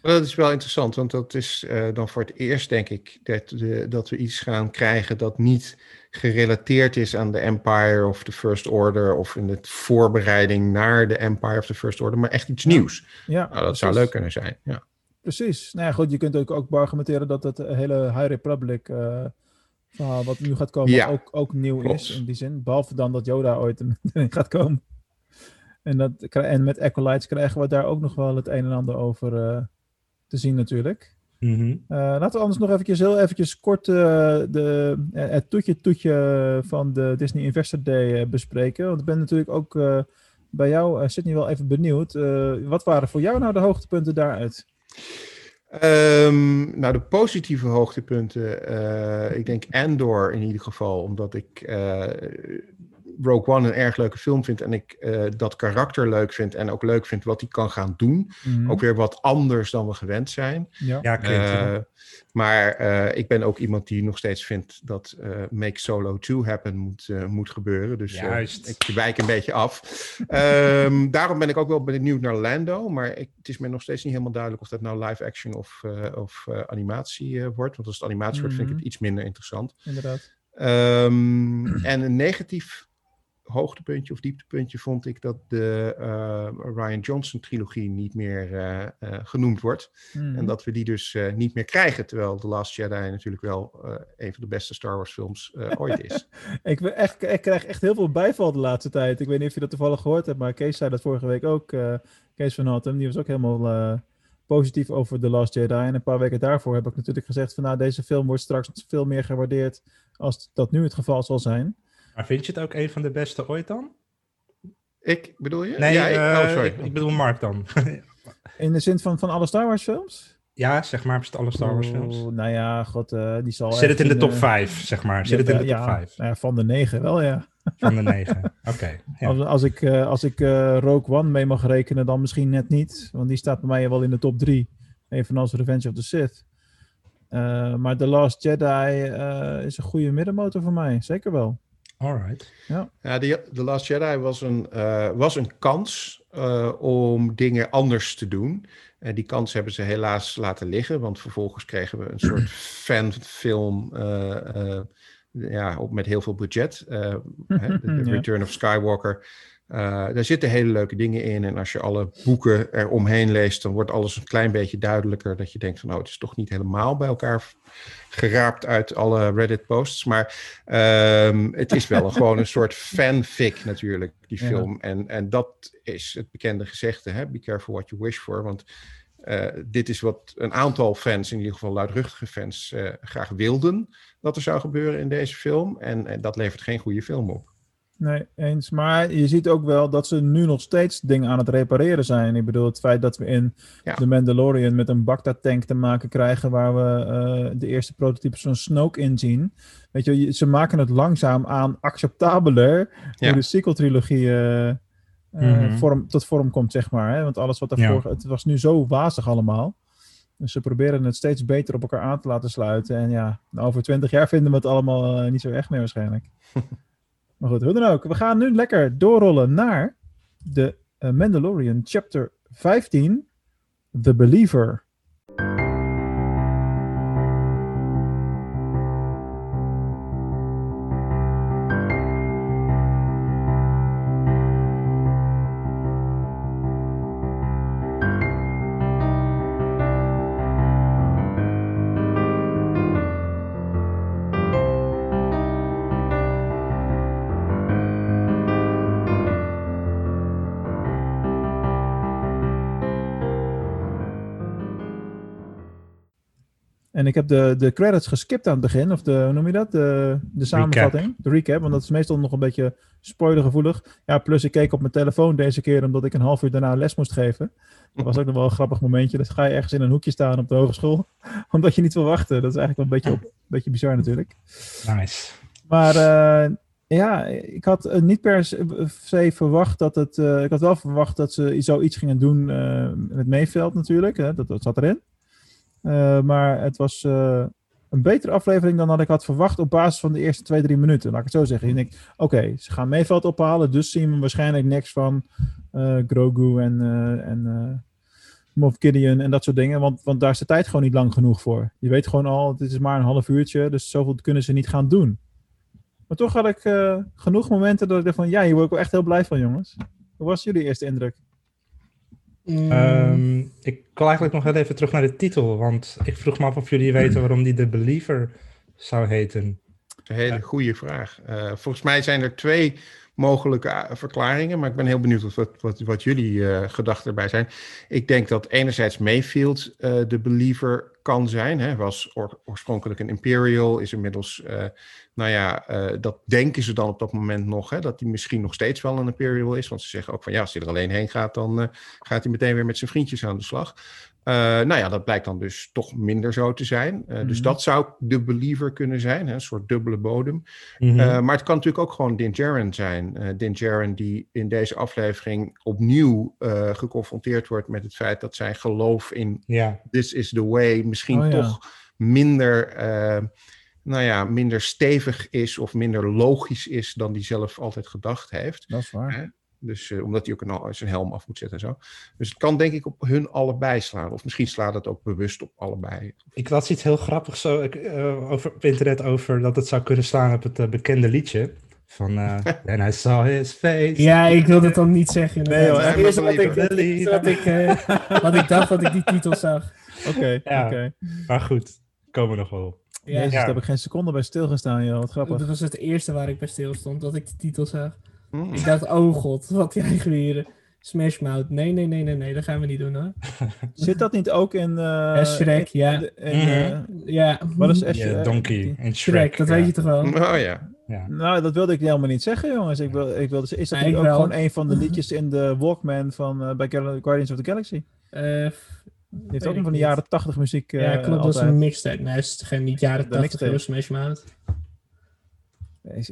Dat is wel interessant, want dat is eh, dan voor het eerst, denk ik, dat, de, dat we iets gaan krijgen dat niet gerelateerd is aan de Empire of the First Order of in de voorbereiding naar de Empire of the First Order, maar echt iets nieuws. Ja, Nou, dat zou leuk kunnen zijn. Ja. Precies. Nou ja, goed, je kunt ook, ook argumenteren dat het hele High Republic eh, verhaal wat nu gaat komen Ja, ook, ook nieuw klopt. is in die zin. Behalve dan dat Yoda ooit erin gaat komen. En, dat, en met Acolytes krijgen we daar ook nog wel het een en ander over eh, te zien natuurlijk. Mhm. Eh, laten we anders nog eventjes heel eventjes kort eh, de, eh, het toetje-toetje van de Disney Investor Day eh, bespreken. Want ik ben natuurlijk ook eh, bij jou, Sydney, wel even benieuwd. Eh, wat waren voor jou nou de hoogtepunten daaruit? Ehm, nou, de positieve hoogtepunten. eh, ik denk Andor in ieder geval, omdat ik eh, Rogue One een erg leuke film vind en ik eh, dat karakter leuk vind en ook leuk vind wat hij kan gaan doen. Mhm. Ook weer wat anders dan we gewend zijn. Ja. Ja, klinkt Eh, maar eh, ik ben ook iemand die nog steeds vindt dat eh, Make Solo 2 happen moet, eh, moet gebeuren. Dus Juist. ik wijk een beetje af. Ehm, daarom ben ik ook wel benieuwd naar Lando. Maar ik, het is me nog steeds niet helemaal duidelijk of dat nou live action of, eh, of eh, animatie eh, wordt. Want als het animatie wordt, vind ik Mhm. het iets minder interessant. Inderdaad. Ehm, en een negatief hoogtepuntje of dieptepuntje vond ik dat de eh, Ryan Johnson trilogie niet meer eh, eh, genoemd wordt. Mhm. En dat we die dus niet meer krijgen. Terwijl The Last Jedi natuurlijk wel een van de beste Star Wars films ooit is. Ik, echt, ik krijg echt heel veel bijval de laatste tijd. Ik weet niet of je dat toevallig gehoord hebt, maar Kees zei dat vorige week ook. Kees van Hattem, die was ook helemaal positief over The Last Jedi. En een paar weken daarvoor heb ik natuurlijk gezegd van nou, deze film wordt straks veel meer gewaardeerd als dat nu het geval zal zijn. Maar vind je het ook een van de beste ooit dan? ik, bedoel je? Nee, ja, ik, eh, oh, sorry. ik, ik bedoel Mark dan. In de zin van, van alle Star Wars films? ja, zeg maar, alle Star Wars films. Nou ja, god, eh, die zal Zit het in de top eh, 5, zeg maar? Zit het in de top ja, 5 nou ja, van de negen wel, ja. van de 9? Oké. ja. Als, als ik, eh, als ik eh, Rogue One mee mag rekenen, dan misschien net niet. Want die staat bij mij wel in de top 3. Evenals Revenge of the Sith. Eh, maar The Last Jedi eh, is een goede middenmotor voor mij. Zeker wel. Alright. Ja, The, The Last Jedi was een, eh, was een kans eh, om dingen anders te doen. En die kans hebben ze helaas laten liggen. Want vervolgens kregen we een soort fanfilm eh, eh, ja, op, met heel veel budget. Eh, hè, de, de Ja. Return of Skywalker. Eh, daar zitten hele leuke dingen in. En als je alle boeken eromheen leest, dan wordt alles een klein beetje duidelijker. Dat je denkt van, oh, het is toch niet helemaal bij elkaar geraapt uit alle Reddit-posts. Maar ehm, het is wel een, gewoon een soort fanfic natuurlijk, die Ja. film. En, en dat is het bekende gezegde, hè? be careful what you wish for. Want eh, dit is wat een aantal fans, in ieder geval luidruchtige fans, eh, graag wilden dat er zou gebeuren in deze film. En, en dat levert geen goede film op. Nee, eens. Maar je ziet ook wel dat ze nu nog steeds dingen aan het repareren zijn. Ik bedoel, het feit dat we in Ja. The Mandalorian met een Bacta-tank te maken krijgen... waar we eh, de eerste prototypes van Snoke in zien. Weet je, ze maken het langzaam aan acceptabeler... Ja. hoe de sequel-trilogie Mhm. vorm, tot vorm komt, zeg maar. Hè? Want alles wat daarvoor... Het was nu zo wazig allemaal. Dus ze proberen het steeds beter op elkaar aan te laten sluiten. En ja, over twintig jaar vinden we het allemaal niet zo echt meer waarschijnlijk. Maar goed, hoe dan ook. We gaan nu lekker doorrollen naar de eh, Mandalorian chapter 15, The Believer. Ik heb de, de credits geskipt aan het begin, of de, hoe noem je dat? De, de samenvatting, de recap, want dat is meestal nog een beetje spoilergevoelig. Ja, plus ik keek op mijn telefoon deze keer omdat ik een half uur daarna les moest geven. Dat was ook nog wel een grappig momentje. Dus ga je ergens in een hoekje staan op de hogeschool, omdat je niet wil wachten. Dat is eigenlijk wel een beetje, op, een beetje bizar natuurlijk. Nice. Maar uh, ja, ik had uh, niet per se verwacht dat het. Uh, ik had wel verwacht dat ze zoiets gingen doen met Mayveld natuurlijk. Hè, dat, dat zat erin. Maar het was een betere aflevering dan dat ik had verwacht op basis van de eerste twee, drie minuten. Laat ik het zo zeggen. Je denkt, oké, ze gaan Mayveld ophalen, dus zien we waarschijnlijk niks van Grogu en, en Moff Gideon en dat soort dingen. Want, want daar is de tijd gewoon niet lang genoeg voor. Je weet gewoon al, dit is maar een half uurtje, dus zoveel kunnen ze niet gaan doen. Maar toch had ik genoeg momenten dat ik dacht van, ja, hier word ik wel echt heel blij van, jongens. Hoe was jullie eerste indruk? Mm. Um, ik wil eigenlijk nog even terug naar de titel, want ik vroeg me af of jullie weten waarom die The Believer zou heten. Een hele goede vraag. Uh, volgens mij zijn er twee mogelijke verklaringen, maar ik ben heel benieuwd wat, wat, wat jullie uh, gedachten erbij zijn. Ik denk dat enerzijds Mayfield uh, de believer kan zijn. Hij was oor, oorspronkelijk een Imperial, is inmiddels, nou ja, dat denken ze dan op dat moment nog, hè, dat hij misschien nog steeds wel een Imperial is. Want ze zeggen ook van ja, als hij er alleen heen gaat, dan gaat hij meteen weer met zijn vriendjes aan de slag. Uh, nou ja, dat blijkt dan dus toch minder zo te zijn. Uh, mm-hmm. Dus dat zou de believer kunnen zijn, hè, een soort dubbele bodem. Mm-hmm. Uh, maar het kan natuurlijk ook gewoon Din Djarin zijn. Din Djarin die in deze aflevering opnieuw geconfronteerd wordt met het feit dat zijn geloof in yeah. this is the way misschien oh, toch ja. minder, nou ja, minder stevig is of minder logisch is dan die zelf altijd gedacht heeft. Dat is waar. Dus uh, omdat hij ook een, zijn helm af moet zetten en zo. Dus het kan denk ik op hun allebei slaan. Of misschien slaat het ook bewust op allebei. Ik las iets heel grappigs zo, uh, over, op internet over dat het zou kunnen slaan op het uh, bekende liedje. Van And I saw his face. Ja, ik wilde het dan niet zeggen. Nee, hoor, het eerste wat ik, wat, ik, wat ik dacht dat ik die titel zag. Oké, okay, ja, okay. Maar goed, komen we nog wel op. Ja. Jezus, ja. daar heb ik geen seconde bij stilgestaan, joh. Wat grappig. Dat was het eerste waar ik bij stil stond, dat ik de titel zag. Mm. Ik dacht, oh god, wat krijgen we hier? Smash Mouth. Nee, nee, nee, nee, nee, dat gaan we niet doen hoor. Zit dat niet ook in... Uh, Shrek, ja. In, uh, ja. Wat is Ash, yeah, Donkey en Shrek. Shrek dat ja. weet je toch wel? Oh ja. ja. Nou, dat wilde ik helemaal niet zeggen, jongens. Ik wil, ik wilde, is dat nee, ook wel. gewoon een van de liedjes in de Walkman van uh, bij Guardians of the Galaxy? Uh, die heeft ook een van de jaren 80 muziek. ja, klopt. Dat is een mixtape. Nee, het is geen niet jaren 80 euro Smash Mouth.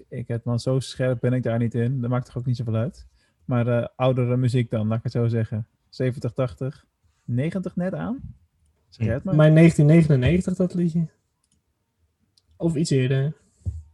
Ik heb man, zo scherp ben ik daar niet in. Dat maakt toch ook niet zoveel uit. Maar uh, oudere muziek dan, laat ik het zo zeggen. 70, 80, 90 net aan? Zeg het maar. Maar 1999 dat liedje. Of iets eerder.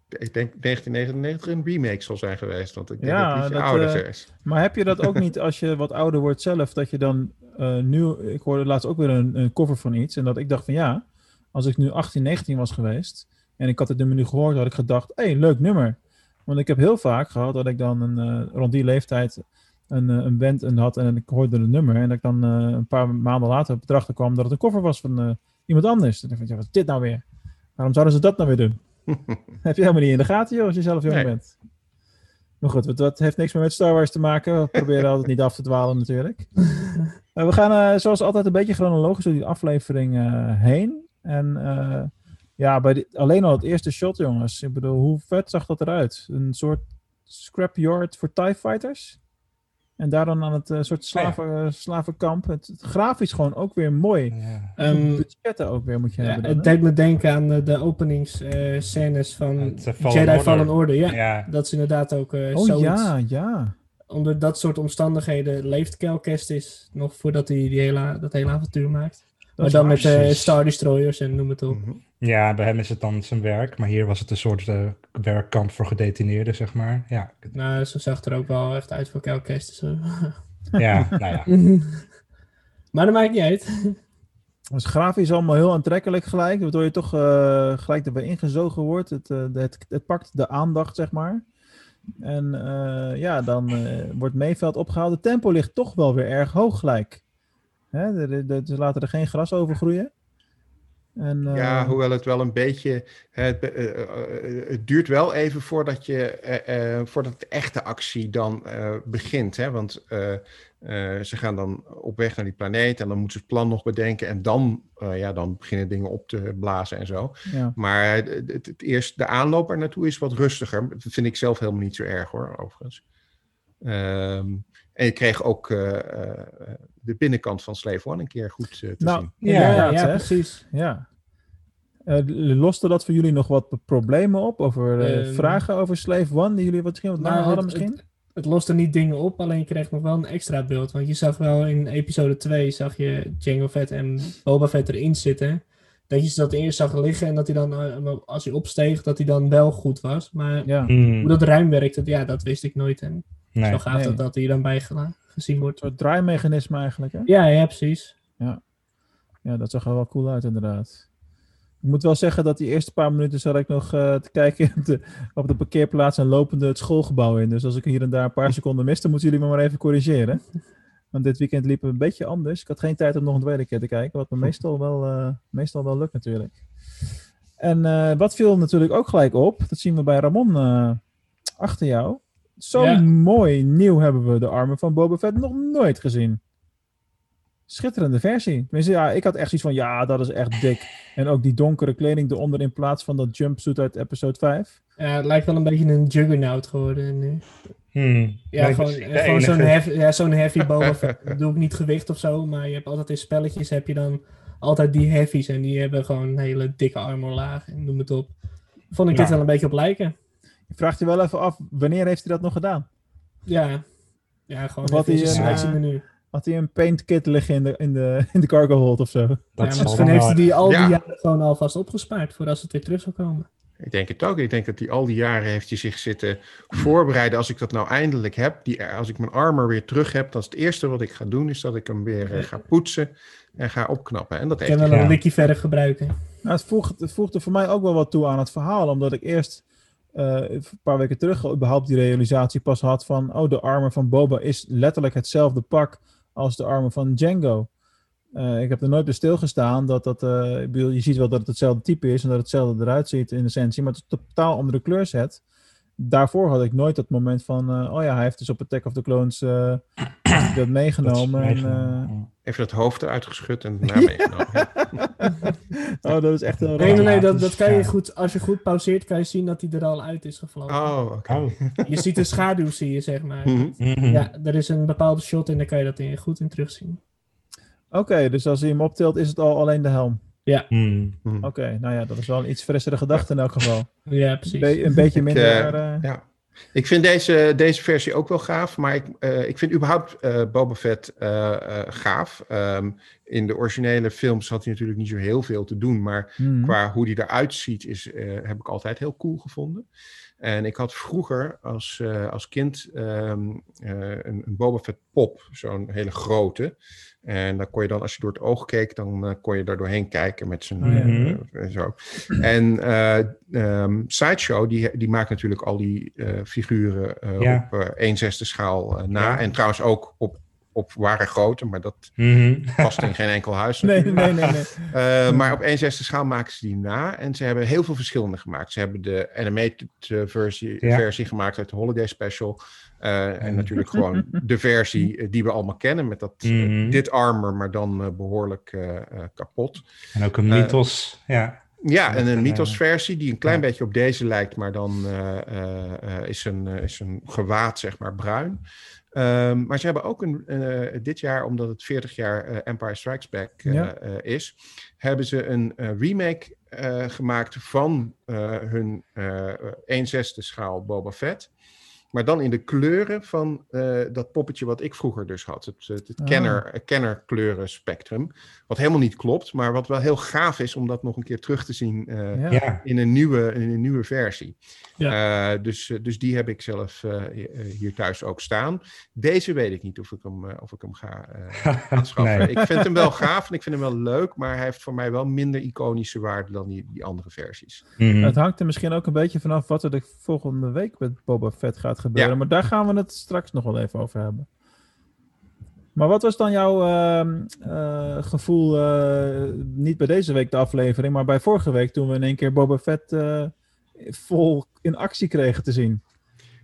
Ik denk 1999 een remake zal zijn geweest, want ik denk ja, dat het dat, ouder uh, is. Maar heb je dat ook niet als je wat ouder wordt zelf, dat je dan uh, nu... Ik hoorde laatst ook weer een, een cover van iets en dat ik dacht van ja, als ik nu 18, 19 was geweest en ik had het nummer nu gehoord, had ik gedacht, hé, hey, leuk nummer. Want ik heb heel vaak gehad dat ik dan een, uh, rond die leeftijd een, uh, een band en had en ik hoorde het nummer. En dat ik dan uh, een paar maanden later op erachter kwam dat het een cover was van iemand anders. En dan dacht ik, ja, wat is dit nou weer? Waarom zouden ze dat nou weer doen? heb je helemaal niet in de gaten, joh, als je zelf jong nee. bent. Maar goed, dat heeft niks meer met Star Wars te maken. We proberen altijd niet af te dwalen natuurlijk. we gaan zoals altijd een beetje chronologisch door die aflevering heen. En ja, bij alleen al het eerste shot, jongens. Ik bedoel, hoe vet zag dat eruit? Een soort scrapyard voor TIE fighters. En daar dan aan het uh, soort slaven, oh, ja. slavenkamp. Het, het, grafisch gewoon ook weer mooi. Ja. Um, budgetten ook weer moet je ja, hebben. Dan, het deed me denken aan de, de openingsscènes uh, van Jedi Fallen Order. Ja, ja, dat is inderdaad ook uh, oh, zoiets. ja, ja. Onder dat soort omstandigheden leeft Cal Kestis nog voordat hij die hele, dat hele avontuur maakt. Maar dan met uh, Star Destroyers en noem het op. -hmm. Ja, bij hem is het dan zijn werk, maar hier was het een soort uh, werkkamp voor gedetineerden, zeg maar. Ja. Nou, zo zag het er ook wel echt uit voor Kelkest. Zo. Ja, nou ja. maar dat maakt niet uit. Dus grafisch allemaal heel aantrekkelijk gelijk, waardoor je toch uh, gelijk erbij ingezogen wordt. Het, uh, het, het, pakt de aandacht, zeg maar. En uh, ja, dan wordt Meeveld opgehaald. Het tempo ligt toch wel weer erg hoog gelijk. Hè? Ze laten er geen gras over groeien. En, eh, Ja, hoewel het wel een beetje. Het, eh, eh, het duurt wel even voordat, je, eh, eh, voordat de echte actie dan eh, begint. Hè? Want eh, eh, ze gaan dan op weg naar die planeet en dan moeten ze het plan nog bedenken. En dan, eh, ja, dan beginnen dingen op te blazen en zo. ja. Maar het, het, het eerst, de aanloop er naartoe is wat rustiger. Dat vind ik zelf helemaal niet zo erg hoor, overigens. Ehm, en je kreeg ook eh, eh, de binnenkant van Slave One een keer goed eh, te Nou, zien. Ja, inderdaad, ja, hè? precies. Ja. Eh, loste dat voor jullie nog wat problemen op? Over eh, Ehm, vragen over Slave One die jullie wat misschien wat Nou, hadden het- misschien? Het, het loste niet dingen op, alleen je kreeg nog wel een extra beeld. Want je zag wel in episode 2, zag je Jango Fett en Boba Fett erin zitten. Dat je ze dat eerst zag liggen en dat hij dan, als hij opsteeg, dat hij dan wel goed was. Maar ja. Hmm, hoe dat ruim werkte, ja, dat wist ik nooit. En nee. zo gaaf Nee. dat dat hier dan bij gezien wordt. Een soort draaimechanisme eigenlijk, hè? Ja, ja, precies. Ja, dat zag er wel cool uit inderdaad. Ik moet wel zeggen dat die eerste paar minuten zat ik nog eh, te kijken op de, op de parkeerplaats en lopende het schoolgebouw in. Dus als ik hier en daar een paar seconden miste, moeten jullie me maar even corrigeren. Want dit weekend liep het een beetje anders. Ik had geen tijd om nog een tweede keer te kijken, wat me meestal wel, eh, meestal wel lukt natuurlijk. En eh, wat viel natuurlijk ook gelijk op, dat zien we bij Ramon eh, achter jou. Zo Ja. mooi nieuw hebben we de armen van Boba Fett nog nooit gezien. Schitterende versie. Tenminste, ja, ik had echt zoiets van, ja, dat is echt dik. En ook die donkere kleding eronder in plaats van dat jumpsuit uit episode 5. Ja, het lijkt wel een beetje een juggernaut geworden nu. Hmm. Ja, gewoon, eh, gewoon zo'n heavy, ja, zo'n heavy Boba Fett. Dat doe ik niet gewicht of zo, maar je hebt altijd in spelletjes heb je dan altijd die heavies en die hebben gewoon een hele dikke armorlaag en noem het op. Vond ik dit Nou. wel een beetje op lijken. Je vraagt je wel even af, wanneer heeft hij dat nog gedaan? Ja, ja gewoon Wat zijn eh, selectiemenu. Had hij een paint kit liggen in de, in de, in de cargo hold of zo? Dat Ja, maar zal misschien dan heeft hij die al die Ja. jaren gewoon alvast opgespaard voordat ze het weer terug zou komen. Ik denk het ook. Ik denk dat hij al die jaren heeft hij zich zitten voorbereiden. Als ik dat nou eindelijk heb, die, als ik mijn armor weer terug heb, dan is het eerste wat ik ga doen, is dat ik hem weer eh, ga poetsen en ga opknappen. En dat Ik heeft kan hij. wel een Ja. likkie verder gebruiken. Nou, het, voegt, het voegde voor mij ook wel wat toe aan het verhaal, omdat ik eerst een paar weken terug überhaupt die realisatie pas had van, oh, de armor van Boba is letterlijk hetzelfde pak als de armor van Django. Eh, ik heb er nooit bij stilgestaan dat dat, eh, ik bedoel, je ziet wel dat het hetzelfde type is en dat het hetzelfde eruit ziet in essentie, maar het is een totaal andere kleurset. Daarvoor had ik nooit dat moment van, eh, oh ja, hij heeft dus op Attack of the Clones eh, dat meegenomen. Dat is en, meegenomen. Even het hoofd eruit geschud en daarna meegenomen. Ja. oh, dat is echt heel Nee, nee, nee, Ja, dat, dat kan je ja. goed, als je goed pauzeert, kan je zien dat hij er al uit is gevlogen. Oh, oké. Oh. Je ziet de schaduw, zie je, zeg maar. Mhm. Mhm. Ja, er is een bepaalde shot en daar kan je dat in, goed in terugzien. Oké, dus als hij hem optilt, is het al alleen de helm. Hmm. Mhm. Oké, nou ja, dat is wel een iets frissere gedachte in elk geval. Ja, precies. Be- een beetje minder. eh, eh, Ja. Ik vind deze, deze versie ook wel gaaf, maar ik, eh, ik vind überhaupt eh Boba Fett eh, gaaf. Ehm, in de originele films had hij natuurlijk niet zo heel veel te doen, maar hmm. qua hoe hij eruit ziet, is, heb ik altijd heel cool gevonden. En ik had vroeger als, als kind ehm, eh, een, een Boba Fett pop, zo'n hele grote. En dan kon je dan, als je door het oog keek, dan eh, kon je daar doorheen kijken met zijn en zo. En eh ehm, Sideshow, die, die maakt natuurlijk al die eh, figuren eh, Ja. op eh 1 zesde schaal na. Ja. En trouwens ook op, op ware grootte, maar dat Mhm. past in geen enkel huis. Nee, nee, nee, nee. Eh, maar op 1 zesde schaal maken ze die na. En ze hebben heel veel verschillende gemaakt. Ze hebben de animated versie, Ja. versie gemaakt uit de Holiday Special. Eh, en natuurlijk gewoon de versie eh, die we allemaal kennen. Met dat, eh, Mhm. dit armor, maar dan eh, behoorlijk eh, eh, kapot. En ook een mythos. ja. Ja, en een mythos-versie die een klein ja. beetje op deze lijkt, maar dan is, een, is een gewaad, zeg maar, bruin. Ehm, maar ze hebben ook een, dit jaar, omdat het 40 jaar Empire Strikes Back Ja. is, hebben ze een remake gemaakt van hun eh 1 zesde schaal Boba Fett. Maar dan in de kleuren van eh, dat poppetje wat ik vroeger dus had. Het, het, het Ah. kenner, kennerkleuren spectrum. Wat helemaal niet klopt, maar wat wel heel gaaf is om dat nog een keer terug te zien eh, Ja. In, een nieuwe, in een nieuwe versie. Eh, dus, eh, dus die heb ik zelf eh, hi- eh, hier thuis ook staan. Deze weet ik niet of ik hem, eh, of ik hem ga eh, aanschaffen. Nee. Ik vind hem wel gaaf en ik vind hem wel leuk, maar hij heeft voor mij wel minder iconische waarde dan die, die andere versies. Mhm. Het hangt er misschien ook een beetje vanaf wat er de volgende week met Boba Fett gaat gebeuren. Ja. Maar daar gaan we het straks nog wel even over hebben. Maar wat was dan jouw ehm, eh, gevoel, eh, niet bij deze week de aflevering, maar bij vorige week toen we in één keer Boba Fett eh, vol in actie kregen te zien?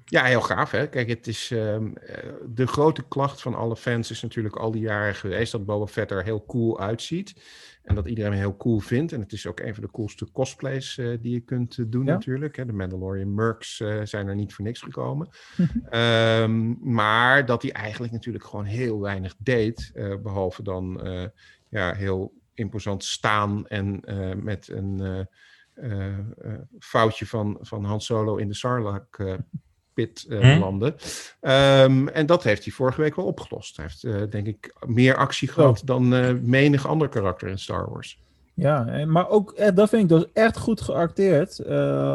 Ja, heel gaaf. Hè? Kijk, het is ehm, eh, de grote klacht van alle fans is natuurlijk al die jaren geweest dat Boba Fett er heel cool uitziet. En dat iedereen heel cool vindt. En het is ook een van de coolste cosplays eh, die je kunt eh, doen Ja. natuurlijk. Hè? De Mandalorian Mercs eh, zijn er niet voor niks gekomen. Ehm, maar dat hij eigenlijk natuurlijk gewoon heel weinig deed. eh, behalve dan ja, heel imposant staan en met een foutje van, van Han Solo in de Sarlacc eh, pit eh, Hm? landen. Ehm, en dat heeft hij vorige week wel opgelost. Hij heeft, eh, denk ik, meer actie gehad dan eh, menig ander karakter in Star Wars. Ja, en- maar ook, dat vind ik dus echt goed geacteerd.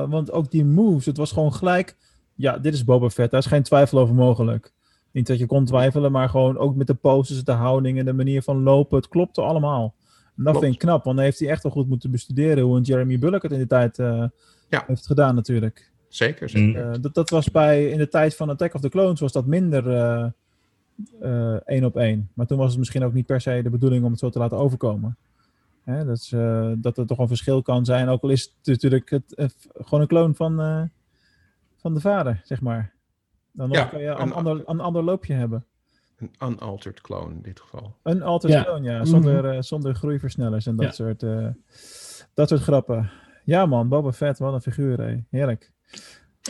want ook die moves, het was gewoon gelijk. Ja, dit is Boba Fett, daar is geen twijfel over mogelijk. Niet dat je kon twijfelen, maar gewoon ook met de poses, de houding en de manier van lopen. Het klopte allemaal. En dat Klopt. vind ik knap, want dan heeft hij echt wel goed moeten bestuderen hoe een Jeremy Bullock het in de tijd Ja. heeft gedaan natuurlijk. Zeker, zeker. Mm. Eh, dat, dat was bij, in de tijd van Attack of the Clones was dat minder eh, eh, één op één. Maar toen was het misschien ook niet per se de bedoeling om het zo te laten overkomen. Hè, dat, is, eh, dat er toch een verschil kan zijn, ook al is het natuurlijk het, gewoon een kloon van, eh, van de vader, zeg maar. Dan nog Ja, kan je een een- ander, een ander loopje hebben. Een unaltered clone in dit geval. Een Ja. kloon, ja. Zonder, Mhm. eh, zonder groeiversnellers en dat, Ja. soort, eh, dat soort grappen. Ja man, Boba Fett, wat een figuur, hé. Heerlijk.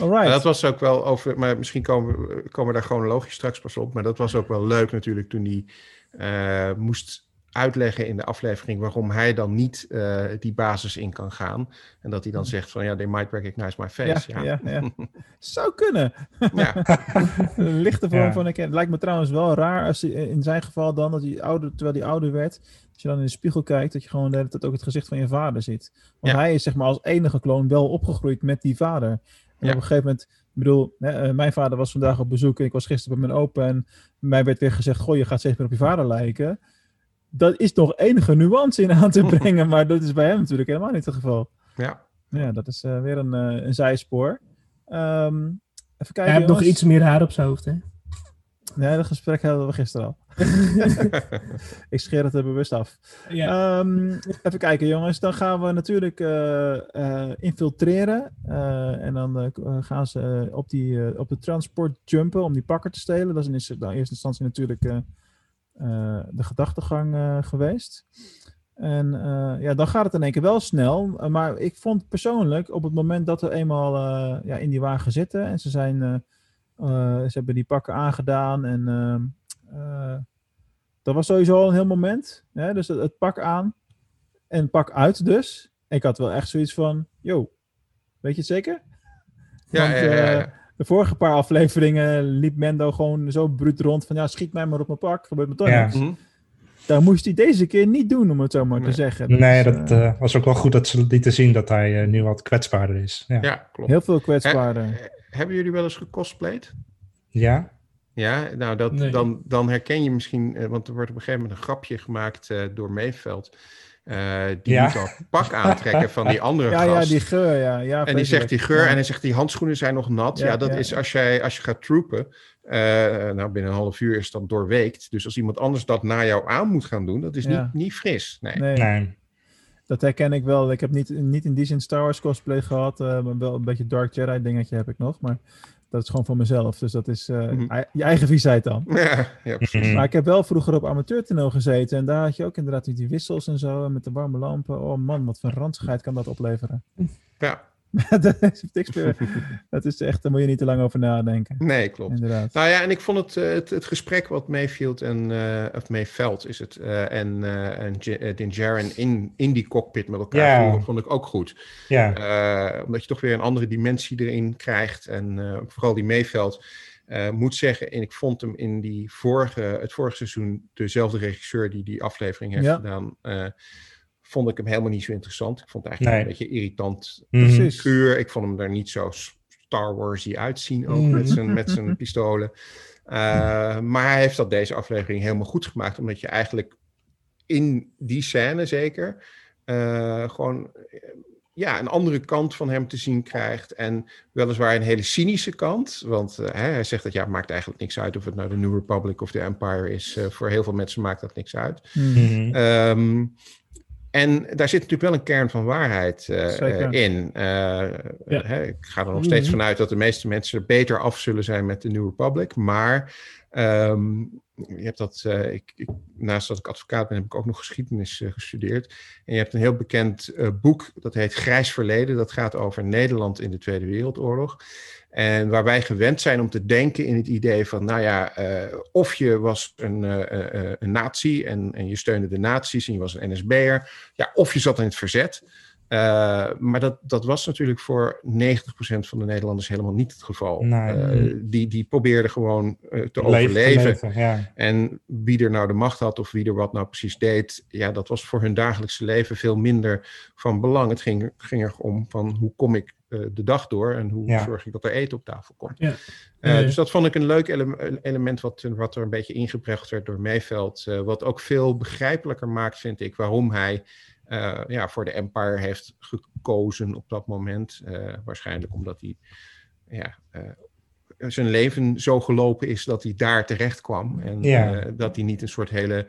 Alright. Dat was ook wel over, maar misschien komen komen we daar chronologisch straks pas op. Maar dat was ook wel leuk natuurlijk toen hij eh, moest uitleggen in de aflevering waarom hij dan niet eh, die basis in kan gaan. En dat hij dan zegt van ja, they might recognize my face. Ja, Ja, ja, ja. Zou kunnen. Ja. Een lichte vorm Ja. van herkenning. Lijkt me trouwens wel raar als hij, in zijn geval dan, dat hij ouder, terwijl hij ouder werd, als je dan in de spiegel kijkt, dat je gewoon de hele tijd ook het gezicht van je vader ziet. Want Ja. hij is zeg maar als enige kloon wel opgegroeid met die vader. En Ja. op een gegeven moment, ik bedoel, hè, eh, mijn vader was vandaag op bezoek en ik was gisteren bij mijn opa en mij werd weer gezegd, goh, je gaat steeds meer op je vader lijken. Dat is nog enige nuance in aan te brengen, maar dat is bij hem natuurlijk helemaal niet het geval. ja. Ja, dat is eh, weer een, eh, een zijspoor. Ehm, even kijken. Hij heeft nog iets meer haar op zijn hoofd, hè? Nee, dat gesprek hadden we gisteren al. Ik scheer het er bewust af. Ja. Ehm, even kijken, jongens. Dan gaan we natuurlijk eh, eh, infiltreren. Eh, en dan gaan ze op, die, eh, op de transport jumpen om die pakker te stelen. Dat is in eerste, nou, in eerste instantie natuurlijk de gedachtegang eh, geweest. En eh, ja, dan gaat het in één keer wel snel. Eh, maar ik vond persoonlijk, op het moment dat we eenmaal eh, ja, in die wagen zitten en ze zijn... eh, eh, ze hebben die pakken aangedaan en eh, dat was sowieso al een heel moment. Hè? Dus het, het pak aan en pak uit dus. Ik had wel echt zoiets van, yo, weet je het zeker? Ja, Want, ja, ja, eh, ja. De vorige paar afleveringen liep Mendo gewoon zo bruut rond van, ja, schiet mij maar op mijn pak, gebeurt me toch Ja. niks. Mhm. Daar moest hij deze keer niet doen, om het zo maar te zeggen. Nee, is, dat eh, eh, was ook wel goed dat ze lieten zien dat hij eh, nu wat kwetsbaarder is. Ja. ja, klopt. heel veel kwetsbaarder. Hebben jullie wel eens gecosplayed? Ja? Ja, nou dat, Nee. dan, dan herken je misschien, want er wordt op een gegeven moment een grapje gemaakt eh, door Meeveld. Eh, die Ja. moet al pak aantrekken van die andere Ja, ja, gast. die geur, ja. ja en die zegt die geur Ja. en hij zegt die handschoenen zijn nog nat. Ja, Ja, dat ja, is ja. als, jij, als je gaat troopen. eh, nou, binnen een half uur is dat doorweekt. Dus als iemand anders dat na jou aan moet gaan doen, dat is Ja. niet, niet fris. Nee. Nee, Nee. dat herken ik wel. Ik heb niet, niet in die zin Star Wars cosplay gehad, eh, maar wel een beetje Dark Jedi dingetje heb ik nog. Maar dat is gewoon voor mezelf. Dus dat is eh, Mhm. je eigen viesheid dan. Ja, ja, precies. Mhm. Maar ik heb wel vroeger op amateurtoneel gezeten. En daar had je ook inderdaad die, die wissels en zo. En met de warme lampen. Oh man, wat voor ranzigheid kan dat opleveren. Ja, dat, is niks meer. dat is echt, daar moet je niet te lang over nadenken. nee, klopt. Inderdaad. Nou ja, en ik vond het, eh, het, het gesprek wat Mayfield en, eh of Mayveld is het, eh, en, eh en J- Din Djarin in, in die cockpit met elkaar Ja. voeren, vond ik ook goed. Ja. Eh, omdat je toch weer een andere dimensie erin krijgt. En eh, vooral die Mayveld eh, moet zeggen, en ik vond hem in die vorige, het vorige seizoen dezelfde regisseur die die aflevering heeft Ja. gedaan, eh, vond ik hem helemaal niet zo interessant. Ik vond het eigenlijk Nee. een beetje irritant figuur. Ik vond hem daar niet zo Star Warsy uitzien, ook Mhm. met, zijn, met zijn pistolen. Uh, maar hij heeft dat deze aflevering helemaal goed gemaakt, omdat je eigenlijk in die scène zeker uh, gewoon ja, een andere kant van hem te zien krijgt. En weliswaar een hele cynische kant. Want uh, hij zegt dat ja, het maakt eigenlijk niks uit of het nou de New Republic of de Empire is. Uh, voor heel veel mensen maakt dat niks uit. Hmm. Um, en daar zit natuurlijk wel een kern van waarheid uh, in. ja. hè, ik ga er nog steeds Mhm. vanuit dat de meeste mensen beter af zullen zijn met de New Republic. Maar um, je hebt dat, uh, ik, ik, naast dat ik advocaat ben, heb ik ook nog geschiedenis gestudeerd. En je hebt een heel bekend boek, dat heet Grijs Verleden. Dat gaat over Nederland in de Tweede Wereldoorlog. En waar wij gewend zijn om te denken in het idee van, nou ja, of je was een, een nazi en, en je steunde de nazi's en je was een NSB'er. Ja, of je zat in het verzet. Uh, maar dat, dat was natuurlijk voor 90% van de Nederlanders helemaal niet het geval. Nee. Uh, die, die probeerden gewoon uh, te overleven. Leven, ja. En wie er nou de macht had of wie er wat nou precies deed, ja, dat was voor hun dagelijkse leven veel minder van belang. Het ging, ging er om van hoe kom ik de dag door en hoe Ja. zorg ik dat er eten op tafel komt. Ja. Uh, Eh. dus dat vond ik een leuk ele element wat, wat er een beetje ingebracht werd door Meeveld. Uh, wat ook veel begrijpelijker maakt, vind ik, waarom hij uh, ja, voor de Empire heeft gekozen op dat moment. Uh, waarschijnlijk omdat hij ja, uh, zijn leven zo gelopen is dat hij daar terecht kwam. En Ja. dat hij niet een soort hele